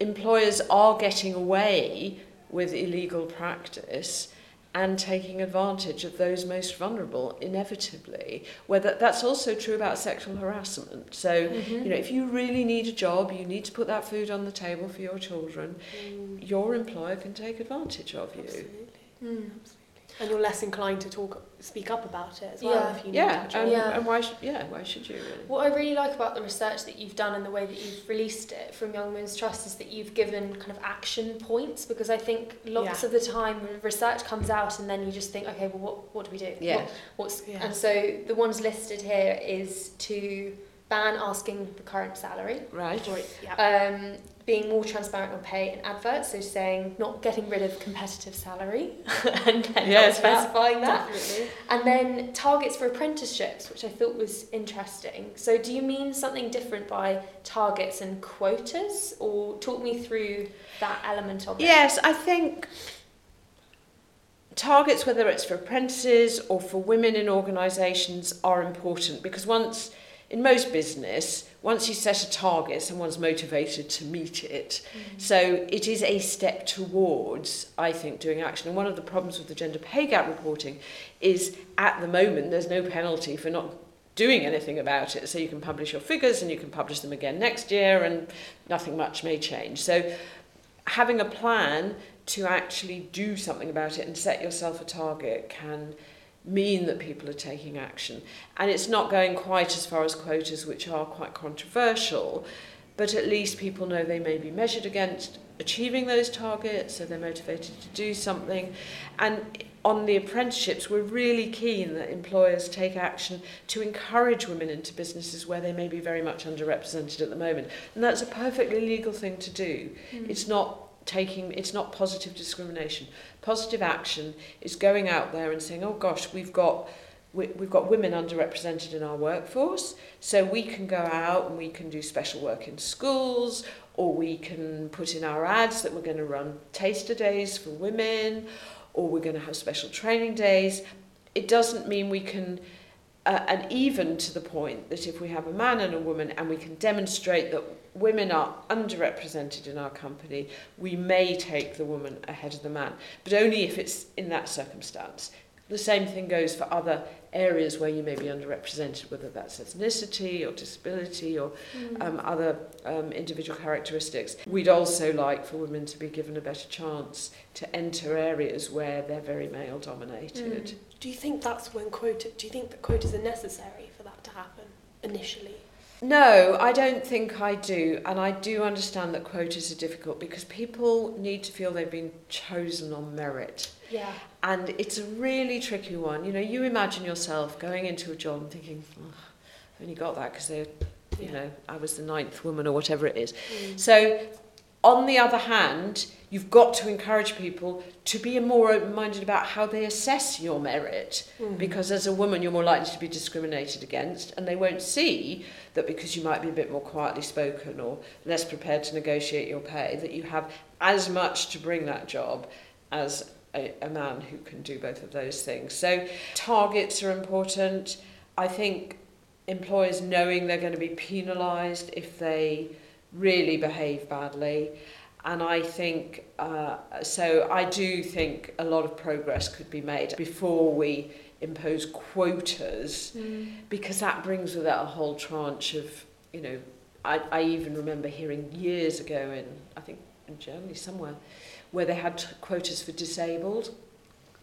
Speaker 2: employers are getting away with illegal practice and taking advantage of those most vulnerable inevitably whether that's also true about sexual harassment so mm-hmm. you know if you really need a job you need to put that food on the table for your children mm. your employer can take advantage of you
Speaker 1: Absolutely.
Speaker 3: Mm. Absolutely.
Speaker 1: And you're less inclined to talk, speak up about it as well
Speaker 3: Yeah.
Speaker 1: if you
Speaker 2: yeah
Speaker 1: that job.
Speaker 2: and,
Speaker 3: Yeah.
Speaker 2: and why should yeah why should you really
Speaker 3: What I really like about the research that you've done and the way that you've released it from Young Women's Trust is that you've given kind of action points because I think lots
Speaker 1: Yeah.
Speaker 3: of the time research comes out and then you just think, okay, well, what, what do we do?
Speaker 2: Yeah.
Speaker 3: What, what's
Speaker 1: Yeah.
Speaker 3: And so the ones listed here is to ban asking the current salary,
Speaker 2: right
Speaker 1: Right, yeah.
Speaker 3: um, being more transparent on pay and adverts, so saying not getting rid of competitive salary and not specifying that.
Speaker 1: Definitely.
Speaker 3: And then targets for apprenticeships, which I thought was interesting. So, do you mean something different by targets and quotas, or talk me through that element of it?
Speaker 2: Yes, I think targets, whether it's for apprentices or for women in organisations, are important because once, in most business, once you set a target, someone's motivated to meet it. Mm-hmm. So it is a step towards, I think, doing action. And one of the problems with the gender pay gap reporting is at the moment there's no penalty for not doing anything about it. So you can publish your figures and you can publish them again next year and nothing much may change. So having a plan to actually do something about it and set yourself a target can mean that people are taking action. And it's not going quite as far as quotas, which are quite controversial, but at least people know they may be measured against achieving those targets, so they're motivated to do something. And on the apprenticeships, we're really keen that employers take action to encourage women into businesses where they may be very much underrepresented at the moment. And that's a perfectly legal thing to do. Mm. It's not taking it's not positive discrimination. Positive action is going out there and saying oh gosh we've got we, we've got women underrepresented in our workforce so we can go out and we can do special work in schools or we can put in our ads that we're going to run taster days for women or we're going to have special training days. It doesn't mean we can uh, and even to the point that if we have a man and a woman and we can demonstrate that women are underrepresented in our company, we may take the woman ahead of the man, but only if it's in that circumstance. The same thing goes for other areas where you may be underrepresented, whether that's ethnicity or disability or mm. um, other um, individual characteristics. We'd also like for women to be given a better chance to enter areas where they're very male dominated. Mm.
Speaker 1: Do you think that's when quota, do you think that quotas are necessary for that to happen initially?
Speaker 2: No, I don't think I do. And I do understand that quotas are difficult because people need to feel they've been chosen on merit.
Speaker 3: Yeah.
Speaker 2: And it's a really tricky one. You know, you imagine yourself going into a job and thinking, oh, I've only got that because they're, you
Speaker 1: yeah.
Speaker 2: know, I was the ninth woman or whatever it is.
Speaker 1: Mm.
Speaker 2: So on the other hand, you've got to encourage people to be more open minded about how they assess your merit.
Speaker 1: Mm.
Speaker 2: Because as a woman, you're more likely to be discriminated against, and they won't see that because you might be a bit more quietly spoken or less prepared to negotiate your pay, that you have as much to bring that job as a, a man who can do both of those things. So, targets are important. I think employers knowing they're going to be penalised if they really behave badly. And I think, uh, so I do think a lot of progress could be made before we impose quotas because that brings with it a whole tranche of, you know, I, I even remember hearing years ago in, I think in Germany somewhere, where they had quotas for disabled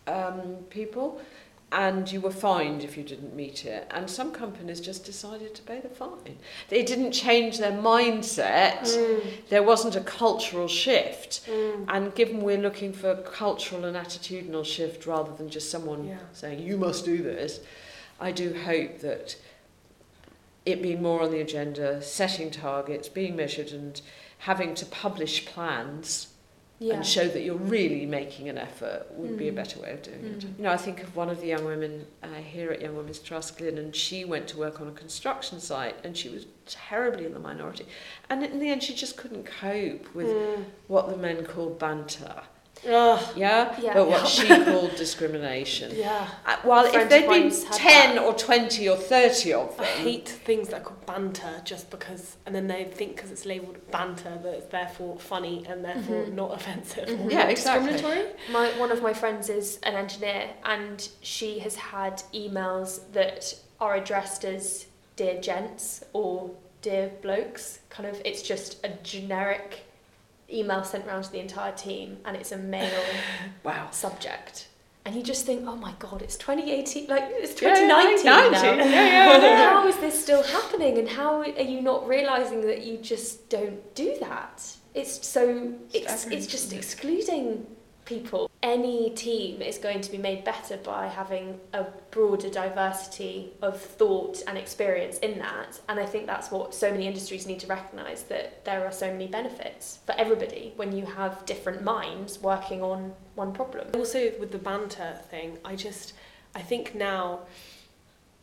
Speaker 2: um, people and you were fined if you didn't meet it. And some companies just decided to pay the fine. They didn't change their mindset.
Speaker 1: Mm.
Speaker 2: There wasn't a cultural shift.
Speaker 1: Mm.
Speaker 2: And given we're looking for a cultural and attitudinal shift rather than just someone
Speaker 1: yeah.
Speaker 2: saying, you must do this, I do hope that it being more on the agenda, setting targets, being measured and having to publish plans
Speaker 3: Yeah.
Speaker 2: and show that you're really making an effort would be a
Speaker 3: Mm.
Speaker 2: better way of doing it.
Speaker 3: Mm.
Speaker 2: You know, I think of one of the young women uh, here at Young Women's Trust, Glyn, and she went to work on a construction site and she was terribly in the minority. And in the end, she just couldn't cope with
Speaker 1: Mm.
Speaker 2: what the men called banter.
Speaker 1: Ugh.
Speaker 2: Yeah?
Speaker 3: Yeah.
Speaker 2: But what she called discrimination.
Speaker 1: Yeah.
Speaker 2: Uh, Well,
Speaker 3: A
Speaker 2: if there'd been 10
Speaker 3: that.
Speaker 2: or 20 or 30 of
Speaker 1: I
Speaker 2: them,
Speaker 1: hate things that are called banter just because, and then they think because it's labelled banter that it's therefore funny and therefore
Speaker 3: Mhm.
Speaker 1: not offensive or
Speaker 3: Mhm.
Speaker 2: Yeah,
Speaker 1: not
Speaker 2: exactly.
Speaker 1: discriminatory.
Speaker 3: My one of my friends is an engineer, and she has had emails that are addressed as "dear gents" or "dear blokes." Kind of, it's just a generic email sent around to the entire team, and it's a male
Speaker 2: wow.
Speaker 3: subject. And you just think, oh my god, it's 2018, like it's
Speaker 2: Yeah,
Speaker 3: 2019 now.
Speaker 2: yeah, yeah, yeah.
Speaker 3: how is this still happening? And how are you not realizing that you just don't do that? It's so it's, it's just excluding people. Any team is going to be made better by having a broader diversity of thought and experience in that. And I think that's what so many industries need to recognize that there are so many benefits for everybody when you have different minds working on one problem.
Speaker 1: Also, with the banter thing, I just, I think now,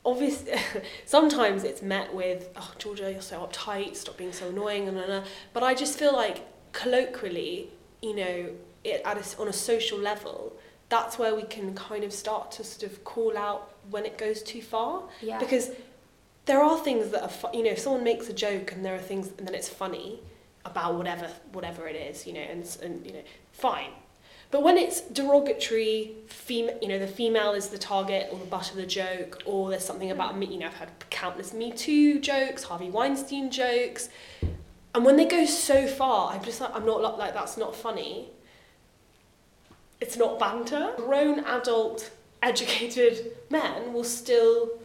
Speaker 1: obviously, sometimes it's met with, oh, Georgia, you're so uptight, stop being so annoying, and. but I just feel like colloquially, you know, it, at a, on a social level, that's where we can kind of start to sort of call out when it goes too far.
Speaker 3: Yeah.
Speaker 1: Because there are things that are, fu- you know, if someone makes a joke and there are things, and then it's funny about whatever, whatever it is, you know, and, and you know, fine. But when it's derogatory, fem- you know, the female is the target or the butt of the joke, or there's something about me, you know, I've had countless Me Too jokes, Harvey Weinstein jokes, and when they go so far, I'm just like, I'm not like, like that's not funny. It's not banter. Grown, adult, educated men will still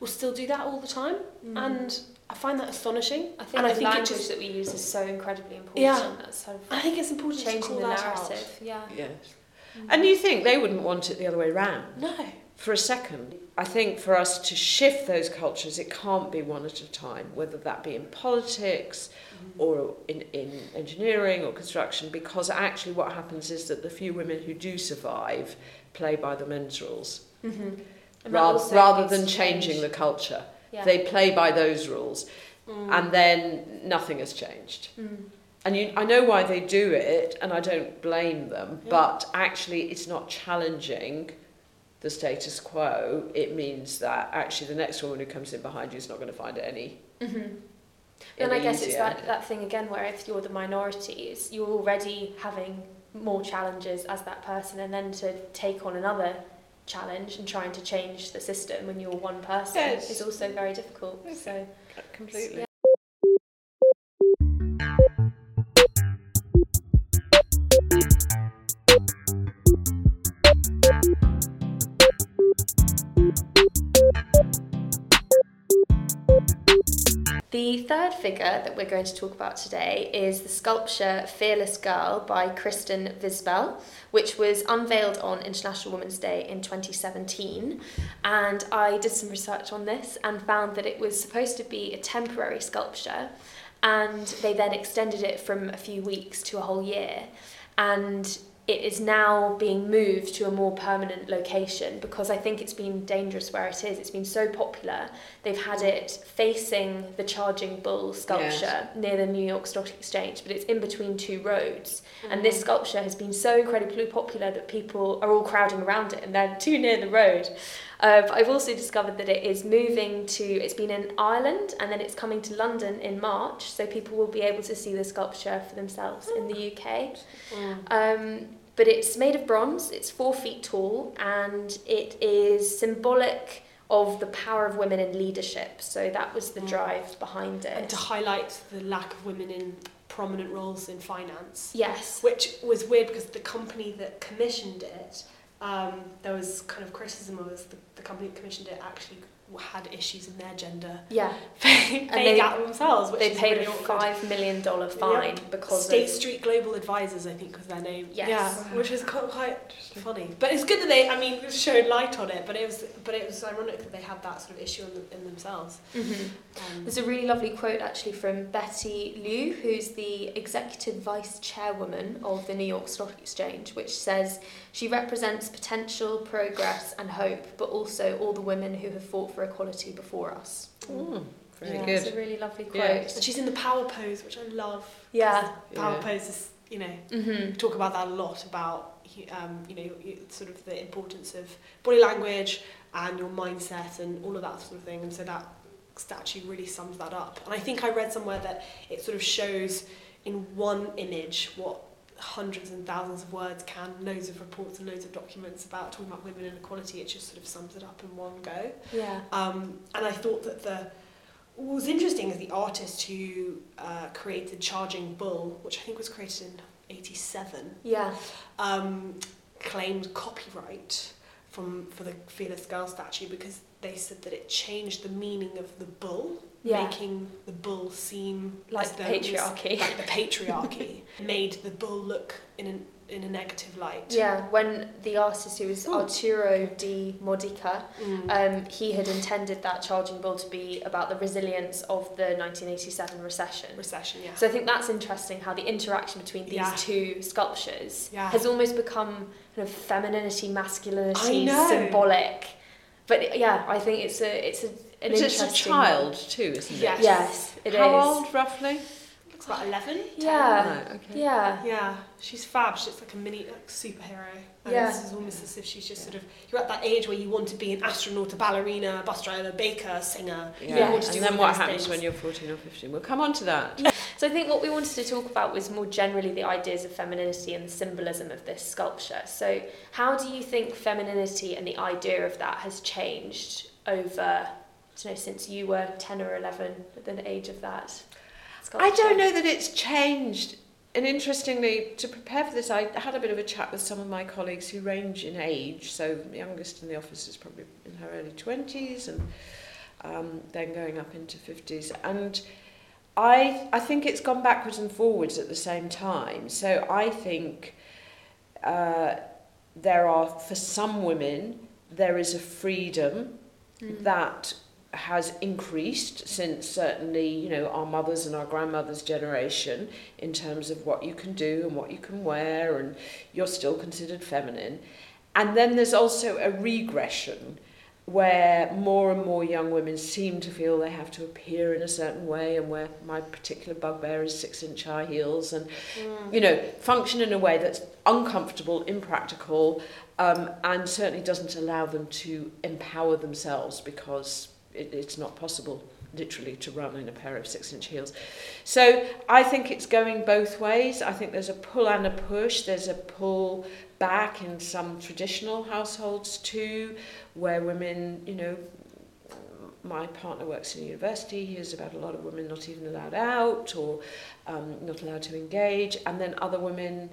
Speaker 1: will still do that all the time, mm. and I find that astonishing.
Speaker 3: I think
Speaker 1: and
Speaker 3: the
Speaker 1: I think it
Speaker 3: language
Speaker 1: just-
Speaker 3: that we use is so incredibly important.
Speaker 1: Yeah.
Speaker 3: That's sort of
Speaker 1: I think it's important to
Speaker 3: changing
Speaker 1: call
Speaker 3: the
Speaker 1: that out.
Speaker 3: narrative. Yeah.
Speaker 2: Yes. Mm. And you think they wouldn't want it the other way round?
Speaker 1: No.
Speaker 2: for a second. I think for us to shift those cultures, it can't be one at a time, whether that be in politics or in, in engineering or construction, because actually what happens is that the few women who do survive play by the men's rules
Speaker 3: mm-hmm.
Speaker 2: rather, rather than changing change. the culture.
Speaker 3: Yeah.
Speaker 2: They play by those rules,
Speaker 1: mm.
Speaker 2: and then nothing has changed.
Speaker 3: Mm.
Speaker 2: And you, I know why they do it, and I don't blame them,
Speaker 1: yeah.
Speaker 2: but actually, it's not challenging. The status quo. It means that actually the next woman who comes in behind you is not going to find it any.
Speaker 3: Mm-hmm. And I guess it's that, that thing again where if you're the minorities, you're already having more challenges as that person, and then to take on another challenge and trying to change the system when you're one person
Speaker 2: Yes.
Speaker 3: is also very difficult. So
Speaker 2: Completely.
Speaker 3: Yeah. The third figure that we're going to talk about today is the sculpture Fearless Girl by Kristen Visbal, which was unveiled on International Women's Day in 2017. And I did some research on this and found that it was supposed to be a temporary sculpture, and they then extended it from a few weeks to a whole year. And it is now being moved to a more permanent location because I think it's been dangerous where it is. It's been so popular. They've had it facing the Charging Bull sculpture near the New York Stock Exchange, but it's in between two roads. And this sculpture has been so incredibly popular that people are all crowding around it and they're too near the road. Uh, but I've also discovered that it is moving to, it's been in Ireland and then it's coming to London in March, so people will be able to see the sculpture for themselves in the UK. Um, but it's made of bronze, it's four feet tall, and it is symbolic of the power of women in leadership. So that was the
Speaker 1: Mm.
Speaker 3: drive behind it.
Speaker 1: And to highlight the lack of women in prominent roles in finance,
Speaker 3: Yes.
Speaker 1: which was weird because the company that commissioned it, um, there was kind of criticism of. The, the company that commissioned it actually had issues in their gender
Speaker 3: Yeah. they-
Speaker 1: gap themselves, which
Speaker 3: They
Speaker 1: is
Speaker 3: paid
Speaker 1: really
Speaker 3: a five million dollar fine because
Speaker 1: State
Speaker 3: of
Speaker 1: Street Global Advisors, I think, was their name.
Speaker 3: Yes.
Speaker 1: Yeah, which is quite, quite funny. But it's good that they, I mean, showed light on it. But it was, but it was ironic that they had that sort of issue in, in themselves.
Speaker 3: Mhm.
Speaker 1: Um,
Speaker 3: There's a really lovely quote actually from Betty Liu, who's the executive vice chairwoman of the New York Stock Exchange, which says she represents potential, progress, and hope, but also all the women who have fought for equality before us.
Speaker 2: Mm, very
Speaker 3: yeah,
Speaker 2: good.
Speaker 3: It's a really lovely quote.
Speaker 2: Yeah.
Speaker 1: and she's in the power pose, which I love.
Speaker 3: Yeah.
Speaker 1: Power
Speaker 2: Yeah.
Speaker 1: pose is, you know,
Speaker 3: hmm
Speaker 1: talk about that a lot about, um, you know, sort of the importance of body language and your mindset and all of that sort of thing. And so that statue really sums that up. And I think I read somewhere that it sort of shows in one image what hundreds and thousands of words can, loads of reports and loads of documents about talking about women and equality. It just sort of sums it up in one go.
Speaker 3: Yeah.
Speaker 1: Um, and I thought that the what was interesting is the artist who uh, created Charging Bull, which I think was created in '87.
Speaker 3: Yeah.
Speaker 1: Um, claimed copyright from for the Fearless Girl statue because they said that it changed the meaning of the bull.
Speaker 3: Yeah.
Speaker 1: making the bull seem
Speaker 3: Like the
Speaker 1: though it was-
Speaker 3: patriarchy.
Speaker 1: like the patriarchy made the bull look in an in a negative light.
Speaker 3: Yeah, when the artist who was
Speaker 1: Ooh.
Speaker 3: Arturo di Modica,
Speaker 1: Mm.
Speaker 3: um, he had intended that charging bull to be about the resilience of the 1987 recession.
Speaker 1: Recession, yeah.
Speaker 3: So I think that's interesting how the interaction between these
Speaker 1: Yeah.
Speaker 3: two sculptures
Speaker 1: Yeah.
Speaker 3: has almost become kind of femininity, masculinity, symbolic. But yeah, I think it's a it's a an
Speaker 2: But it's
Speaker 3: interesting
Speaker 2: a child too, isn't it?
Speaker 1: Yes.
Speaker 3: Yes, it is.
Speaker 2: How old roughly?
Speaker 1: Looks about 11.
Speaker 3: Yeah.
Speaker 2: Right, okay.
Speaker 3: Yeah.
Speaker 1: Yeah, she's fab. She's like a mini like, superhero. And
Speaker 3: Yeah.
Speaker 1: It's almost as if she's just sort of, you're at that age where you want to be an astronaut, a ballerina, a bus driver, baker, singer.
Speaker 2: Yeah.
Speaker 1: You want to do
Speaker 2: And then what happens
Speaker 1: things.
Speaker 2: when you're 14 or 15? We'll come on to that.
Speaker 3: So I think what we wanted to talk about was more generally the ideas of femininity and the symbolism of this sculpture. So how do you think femininity and the idea of that has changed over, Don't know, since you were 10 or 11 at the age of that?
Speaker 2: I don't know that it's changed. And interestingly, to prepare for this, I had a bit of a chat with some of my colleagues who range in age. So the youngest in the office is probably in her early 20s and um, then going up into 50s. And I, I think it's gone backwards and forwards at the same time. So I think uh, there are, for some women, there is a freedom
Speaker 3: Mm.
Speaker 2: that has increased since certainly you know our mothers and our grandmothers generation in terms of what you can do and what you can wear and you're still considered feminine and then there's also a regression where more and more young women seem to feel they have to appear in a certain way and where my particular bugbear is six inch high heels and
Speaker 1: Mm.
Speaker 2: you know, function in a way that's uncomfortable, impractical, um, and certainly doesn't allow them to empower themselves because it, it's not possible literally to run in a pair of six inch heels. So I think it's going both ways. I think there's a pull and a push. There's a pull back in some traditional households too, where women, you know, my partner works in a university, he hears about a lot of women not even allowed out or um, not allowed to engage, and then other women,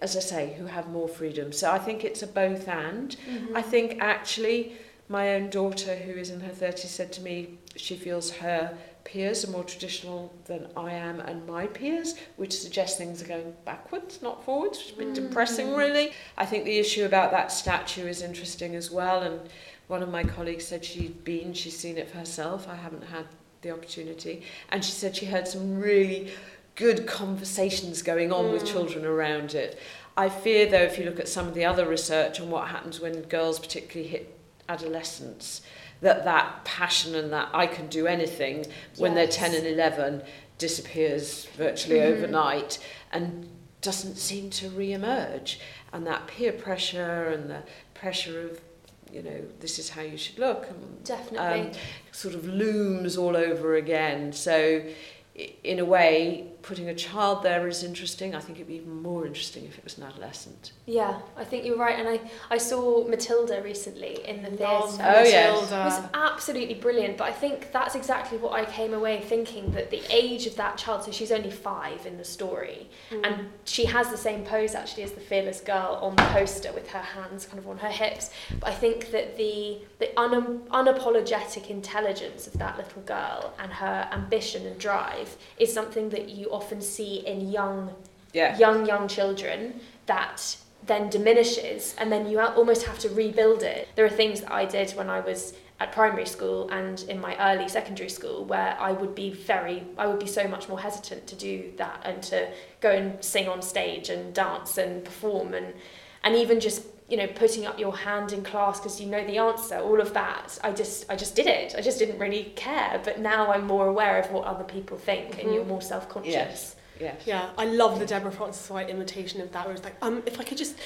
Speaker 2: as I say, who have more freedom. So I think it's a both and.
Speaker 3: Mm-hmm.
Speaker 2: I think actually My own daughter, who is in her 30s, said to me she feels her peers are more traditional than I am and my peers, which suggests things are going backwards, not forwards, which is a bit mm. depressing, really. I think the issue about that statue is interesting as well. And one of my colleagues said she'd been, she's seen it for herself. I haven't had the opportunity. And she said she heard some really good conversations going on mm. with children around it. I fear, though, if you look at some of the other research on what happens when girls particularly hit adolescence that that passion and that I can do anything yes. when they're 10 and 11 disappears virtually mm. overnight and doesn't seem to re-emerge and that peer pressure and the pressure of you know this is how you should look and,
Speaker 3: definitely
Speaker 2: um, sort of looms all over again so in a way putting a child there is interesting. I think it'd be even more interesting if it was an adolescent.
Speaker 3: Yeah, I think you're right. And I, I saw Matilda recently in the
Speaker 1: Love
Speaker 3: theatre.
Speaker 2: Oh, yes.
Speaker 3: It was absolutely brilliant, but I think that's exactly what I came away thinking that the age of that child, so she's only five in the story, mm. and she has the same pose actually as the fearless girl on the poster with her hands kind of on her hips. But I think that the the un, unapologetic intelligence of that little girl and her ambition and drive is something that you often see in young
Speaker 2: Yeah.
Speaker 3: young young children that then diminishes and then you almost have to rebuild it there are things that i did when i was at primary school and in my early secondary school where i would be very i would be so much more hesitant to do that and to go and sing on stage and dance and perform and and even just you know putting up your hand in class because you know the answer all of that i just i just did it i just didn't really care but now i'm more aware of what other people think and you're more self-conscious
Speaker 2: Yes. Yes.
Speaker 1: Yeah, I love the Deborah Frances-White imitation of that, where it's like, um, if I could just,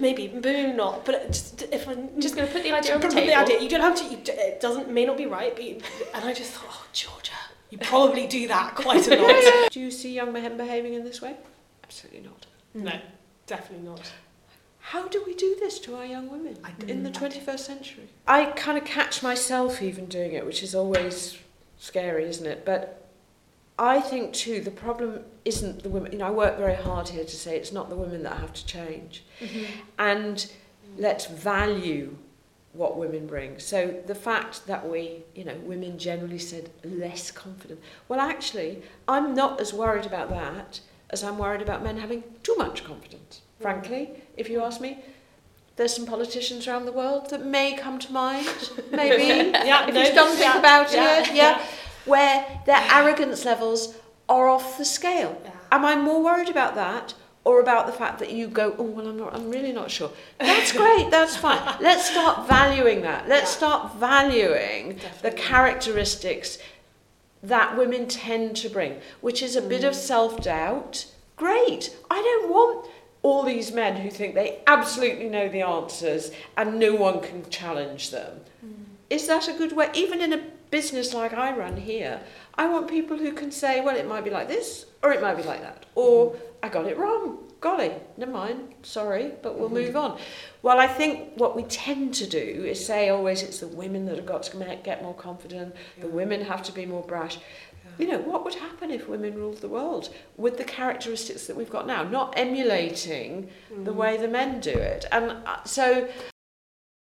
Speaker 1: maybe, maybe not, but just if I'm
Speaker 3: just going to put the idea on the
Speaker 1: put the idea, you don't have to. You, it doesn't may not be right, but you, and I just thought, oh, Georgia, you probably do that quite a lot.
Speaker 2: Do you see young men behaving in this way? Absolutely not.
Speaker 1: no, definitely not.
Speaker 2: How do we do this to our young women in the 21st century? I kind of catch myself even doing it, which is always scary, isn't it? But I think too the problem isn't the women. You know, I work very hard here to say it's not the women that have to change, mm-hmm. and let's value what women bring. So the fact that we, you know, women generally said less confident. Well, actually, I'm not as worried about that as I'm worried about men having too much confidence. Frankly, if you ask me, there's some politicians around the world that may come to mind, maybe.
Speaker 1: Yeah,
Speaker 2: if
Speaker 1: no,
Speaker 2: you don't think
Speaker 1: yeah,
Speaker 2: about
Speaker 1: yeah,
Speaker 2: it, yeah, where their arrogance levels are off the scale.
Speaker 1: Yeah.
Speaker 2: Am I more worried about that or about the fact that you go, oh well, I'm not, I'm really not sure. That's great, that's fine. Let's start valuing that. Let's
Speaker 1: Yeah.
Speaker 2: start valuing the characteristics that women tend to bring, which is a bit
Speaker 1: Mm.
Speaker 2: of self doubt. Great. I don't want all these men who think they absolutely know the answers and no one can challenge them. Hmm. Is that a good way? Even in a business like I run here, I want people who can say, well, it might be like this or it might be like that. Or hmm. I got it wrong. Golly, never mind. Sorry, but we'll move hmm. on. Well, I think what we tend to do is say always it's the women that have got to get more confident, the women have to be more brash. You know, what would happen if women ruled the world with the characteristics that we've got now, not emulating the way the men do it? And uh, so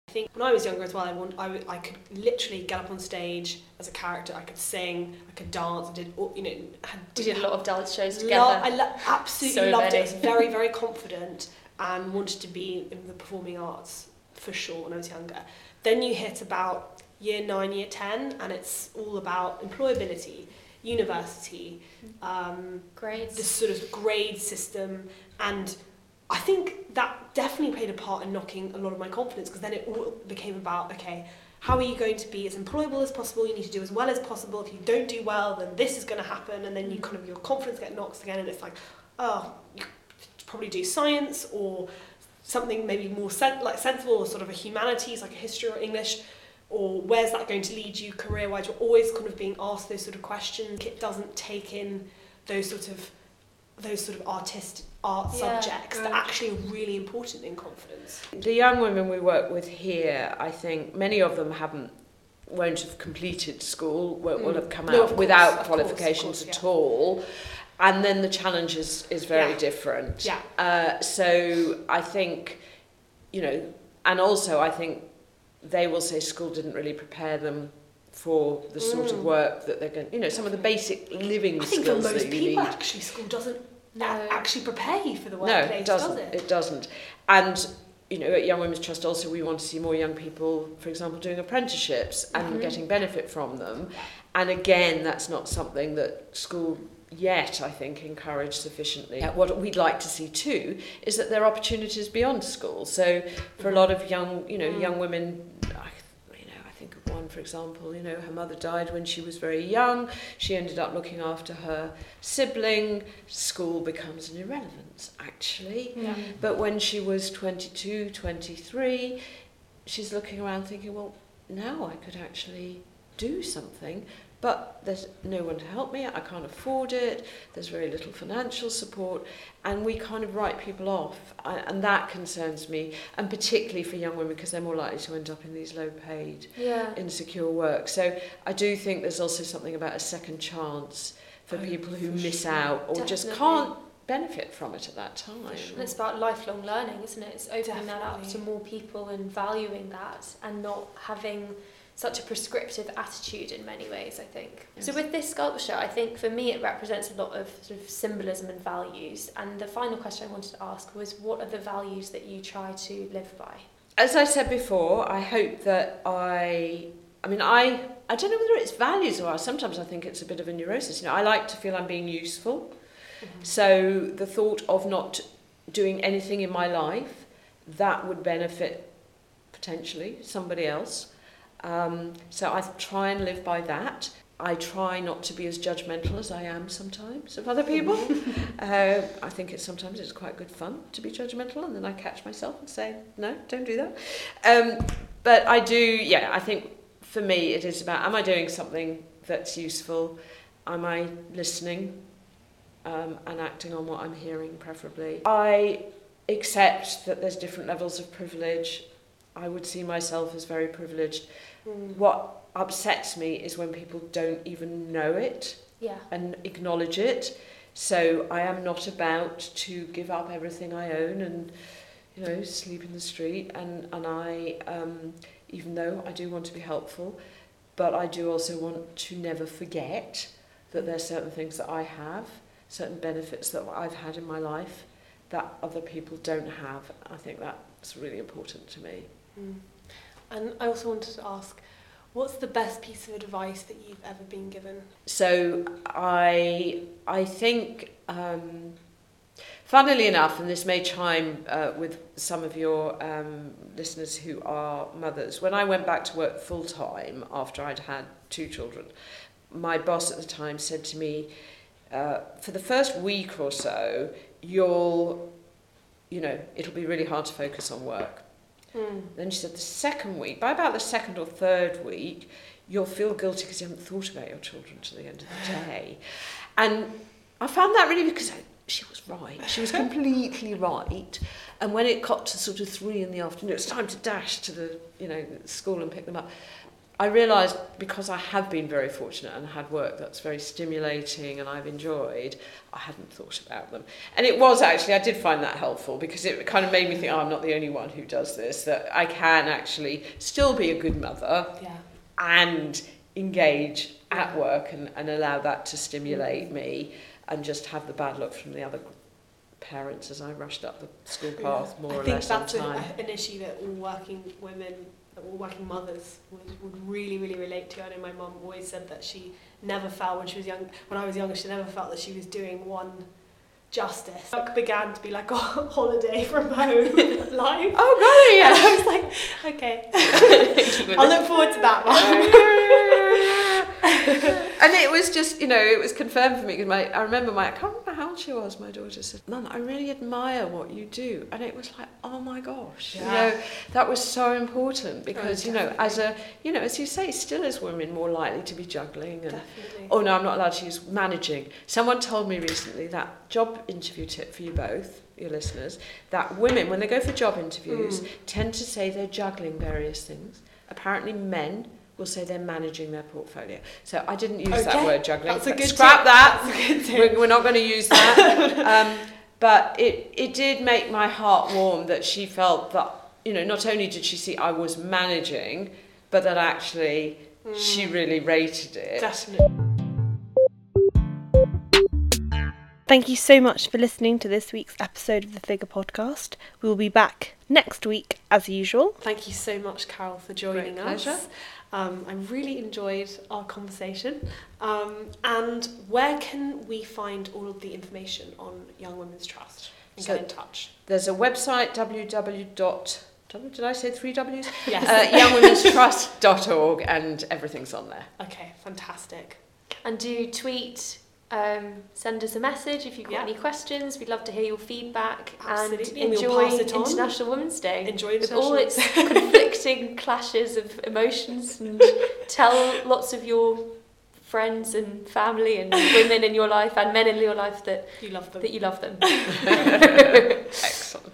Speaker 1: I think when I was younger as well, I, want, I, w- I could literally get up on stage as a character. I could sing, I could dance, I did, all- you know, had,
Speaker 3: We did a lot of dance shows
Speaker 1: Lo-
Speaker 3: together.
Speaker 1: I lo- absolutely
Speaker 3: So
Speaker 1: loved
Speaker 3: many.
Speaker 1: it. I was very, very confident and wanted to be in the performing arts for sure when I was younger. Then you hit about year nine, year ten, and it's all about employability, university, um,
Speaker 3: Grades.
Speaker 1: this sort of grade system, and I think that definitely played a part in knocking a lot of my confidence because then it all became about okay, how are you going to be as employable as possible? You need to do as well as possible. If you don't do well, then this is going to happen, and then you kind of your confidence get knocked again, and it's like, oh, you probably do science or something maybe more sen- like sensible or sort of a humanities like a history or English or where's that going to lead you career wise? You're always kind of being asked those sort of questions. It doesn't take in those sort of those sort of artist art
Speaker 3: Yeah,
Speaker 1: subjects that
Speaker 3: good.
Speaker 1: actually are really important in confidence.
Speaker 2: The young women we work with here, I think many of them haven't won't have completed school, will, will
Speaker 1: Mm.
Speaker 2: have come
Speaker 1: No,
Speaker 2: out
Speaker 1: course,
Speaker 2: without
Speaker 1: of course, of
Speaker 2: qualifications at all. And then the challenge is, is very
Speaker 1: Yeah.
Speaker 2: different.
Speaker 1: Yeah.
Speaker 2: Uh, so I think, you know, and also I think they will say school didn't really prepare them for the sort
Speaker 1: mm.
Speaker 2: of work that they're going you know some of the basic living
Speaker 1: I think
Speaker 2: skills for
Speaker 1: most
Speaker 2: that you
Speaker 1: people
Speaker 2: need.
Speaker 1: actually school doesn't
Speaker 3: no.
Speaker 1: actually prepare you for the workplace no,
Speaker 2: it doesn't,
Speaker 1: does it?
Speaker 2: it doesn't and you know at Young Women's Trust also we want to see more young people for example doing apprenticeships and
Speaker 3: mm-hmm.
Speaker 2: getting benefit from them and again that's not something that school yet, I think, encouraged sufficiently. What we'd like to see too is that there are opportunities beyond school. So for a lot of young, you know, young women, I, you know, I think of one, for example, you know, her mother died when she was very young. She ended up looking after her sibling. School becomes an irrelevance, actually.
Speaker 3: Yeah.
Speaker 2: But when she was 22, 23, she's looking around thinking, well, now I could actually do something, but there's no one to help me, I can't afford it, there's very little financial support, and we kind of write people off, and that concerns me, and particularly for young women because they're more likely to end up in these low paid,
Speaker 3: Yeah.
Speaker 2: insecure work. So I do think there's also something about a second chance for
Speaker 1: Oh,
Speaker 2: people who
Speaker 1: for
Speaker 2: miss
Speaker 1: sure.
Speaker 2: out or just can't benefit from it at that time.
Speaker 3: And it's about lifelong learning, isn't it? It's opening that up to more people and valuing that and not having such a prescriptive attitude in many ways, I think. So with this sculpture, I think for me it represents a lot of sort of symbolism and values. And the final question I wanted to ask was what are the values that you try to live by?
Speaker 2: as I said before, I hope that I, I mean, I, I don't know whether it's values or sometimes I think it's a bit of a neurosis. You know, I like to feel I'm being useful. Mm-hmm. So the thought of not doing anything in my life that would benefit potentially somebody else. Um, so I try and live by that. I try not to be as judgmental as I am sometimes of other people. uh, I think it's sometimes it's quite good fun to be judgmental, and then I catch myself and say, no, don't do that. Um, but I do, yeah. I think for me it is about: am I doing something that's useful? Am I listening um, and acting on what I'm hearing, preferably? I accept that there's different levels of privilege. I would see myself as very privileged.
Speaker 1: Mm.
Speaker 2: What upsets me is when people don't even know it
Speaker 3: Yeah.
Speaker 2: and acknowledge it. So I am not about to give up everything I own and you know sleep in the street. And and I, um, even though I do want to be helpful, but I do also want to never forget that there are certain things that I have, certain benefits that I've had in my life that other people don't have. I think that's really important to me.
Speaker 1: Mm. And I also wanted to ask, what's the best piece of advice that you've ever been given?
Speaker 2: So I I think, um, funnily enough, and this may chime uh, with some of your um, listeners who are mothers. When I went back to work full time after I'd had two children, my boss at the time said to me, uh, for the first week or so, you'll, you know, it'll be really hard to focus on work.
Speaker 1: Mm.
Speaker 2: Then she said, the second week, by about the second or third week, you'll feel guilty because you haven't thought about your children to the end of the day. And I found that really because I, she was right. She was completely right. And when it got to sort of three in the afternoon, it's time to dash to the, you know, school and pick them up. I realised because I have been very fortunate and had work that's very stimulating and I've enjoyed, I hadn't thought about them. And it was actually, I did find that helpful because it kind of made me think, oh, I'm not the only one who does this, that I can actually still be a good mother
Speaker 1: Yeah.
Speaker 2: and engage at work and, and allow that to stimulate me and just have the bad luck from the other parents as I rushed up the school path more
Speaker 1: I
Speaker 2: or
Speaker 1: think
Speaker 2: less
Speaker 1: that's an issue that all working women, all working mothers would, would really, really relate to. I know my mum always said that she never felt when she was young, when I was younger, she never felt that she was doing one justice. Work began to be like a holiday from home life.
Speaker 2: Oh,
Speaker 1: And
Speaker 2: yes.
Speaker 1: I was like, okay, I'll look forward to that one.
Speaker 2: Was just, you know, it was confirmed for me because my, I remember my, I can't remember how old she was. My daughter said, "Mum, I really admire what you do," and it was like, oh my gosh,
Speaker 1: Yeah.
Speaker 2: you know, that was so important because, you know, as a, you know, as you say, still as women more likely to be juggling and.
Speaker 1: Definitely.
Speaker 2: Oh no, I'm not allowed to use managing. Someone told me recently that job interview tip for you both, your listeners, that women, when they go for job interviews,
Speaker 1: Mm.
Speaker 2: tend to say they're juggling various things. Apparently, men will say they're managing their portfolio. So I didn't use that word juggling.
Speaker 1: that's a good
Speaker 2: Scrap
Speaker 1: tip.
Speaker 2: that.
Speaker 1: That's a good.
Speaker 2: We're, we're not going to use that. um, but it, it did make my heart warm that she felt that, you know, not only did she see I was managing, but that actually she really rated it.
Speaker 1: Definitely.
Speaker 4: Thank you so much for listening to this week's episode of the Figure Podcast. We will be back next week as usual.
Speaker 1: Thank you so much, Carole, for joining
Speaker 2: Great
Speaker 1: us.
Speaker 2: pleasure.
Speaker 1: Um, I really enjoyed our conversation. Um, and where can we find all of the information on Young Women's Trust and
Speaker 2: So-
Speaker 1: get in touch?
Speaker 2: There's a website, www. Did I say three W's?
Speaker 1: Yes.
Speaker 2: Uh, youngwomenstrust.org, and everything's on there.
Speaker 1: okay, fantastic.
Speaker 3: And do you tweet, um, send us a message if you've got
Speaker 1: Yeah.
Speaker 3: any questions. We'd love to hear your feedback
Speaker 1: Absolutely,
Speaker 3: and
Speaker 1: and we'll
Speaker 3: enjoy
Speaker 1: pass it.
Speaker 3: International Women's Day.
Speaker 1: Enjoy
Speaker 3: with all its conflicting clashes of emotions and tell lots of your friends and family and women in your life and men in your life that,
Speaker 1: You love them.
Speaker 3: that you love them.
Speaker 2: Excellent.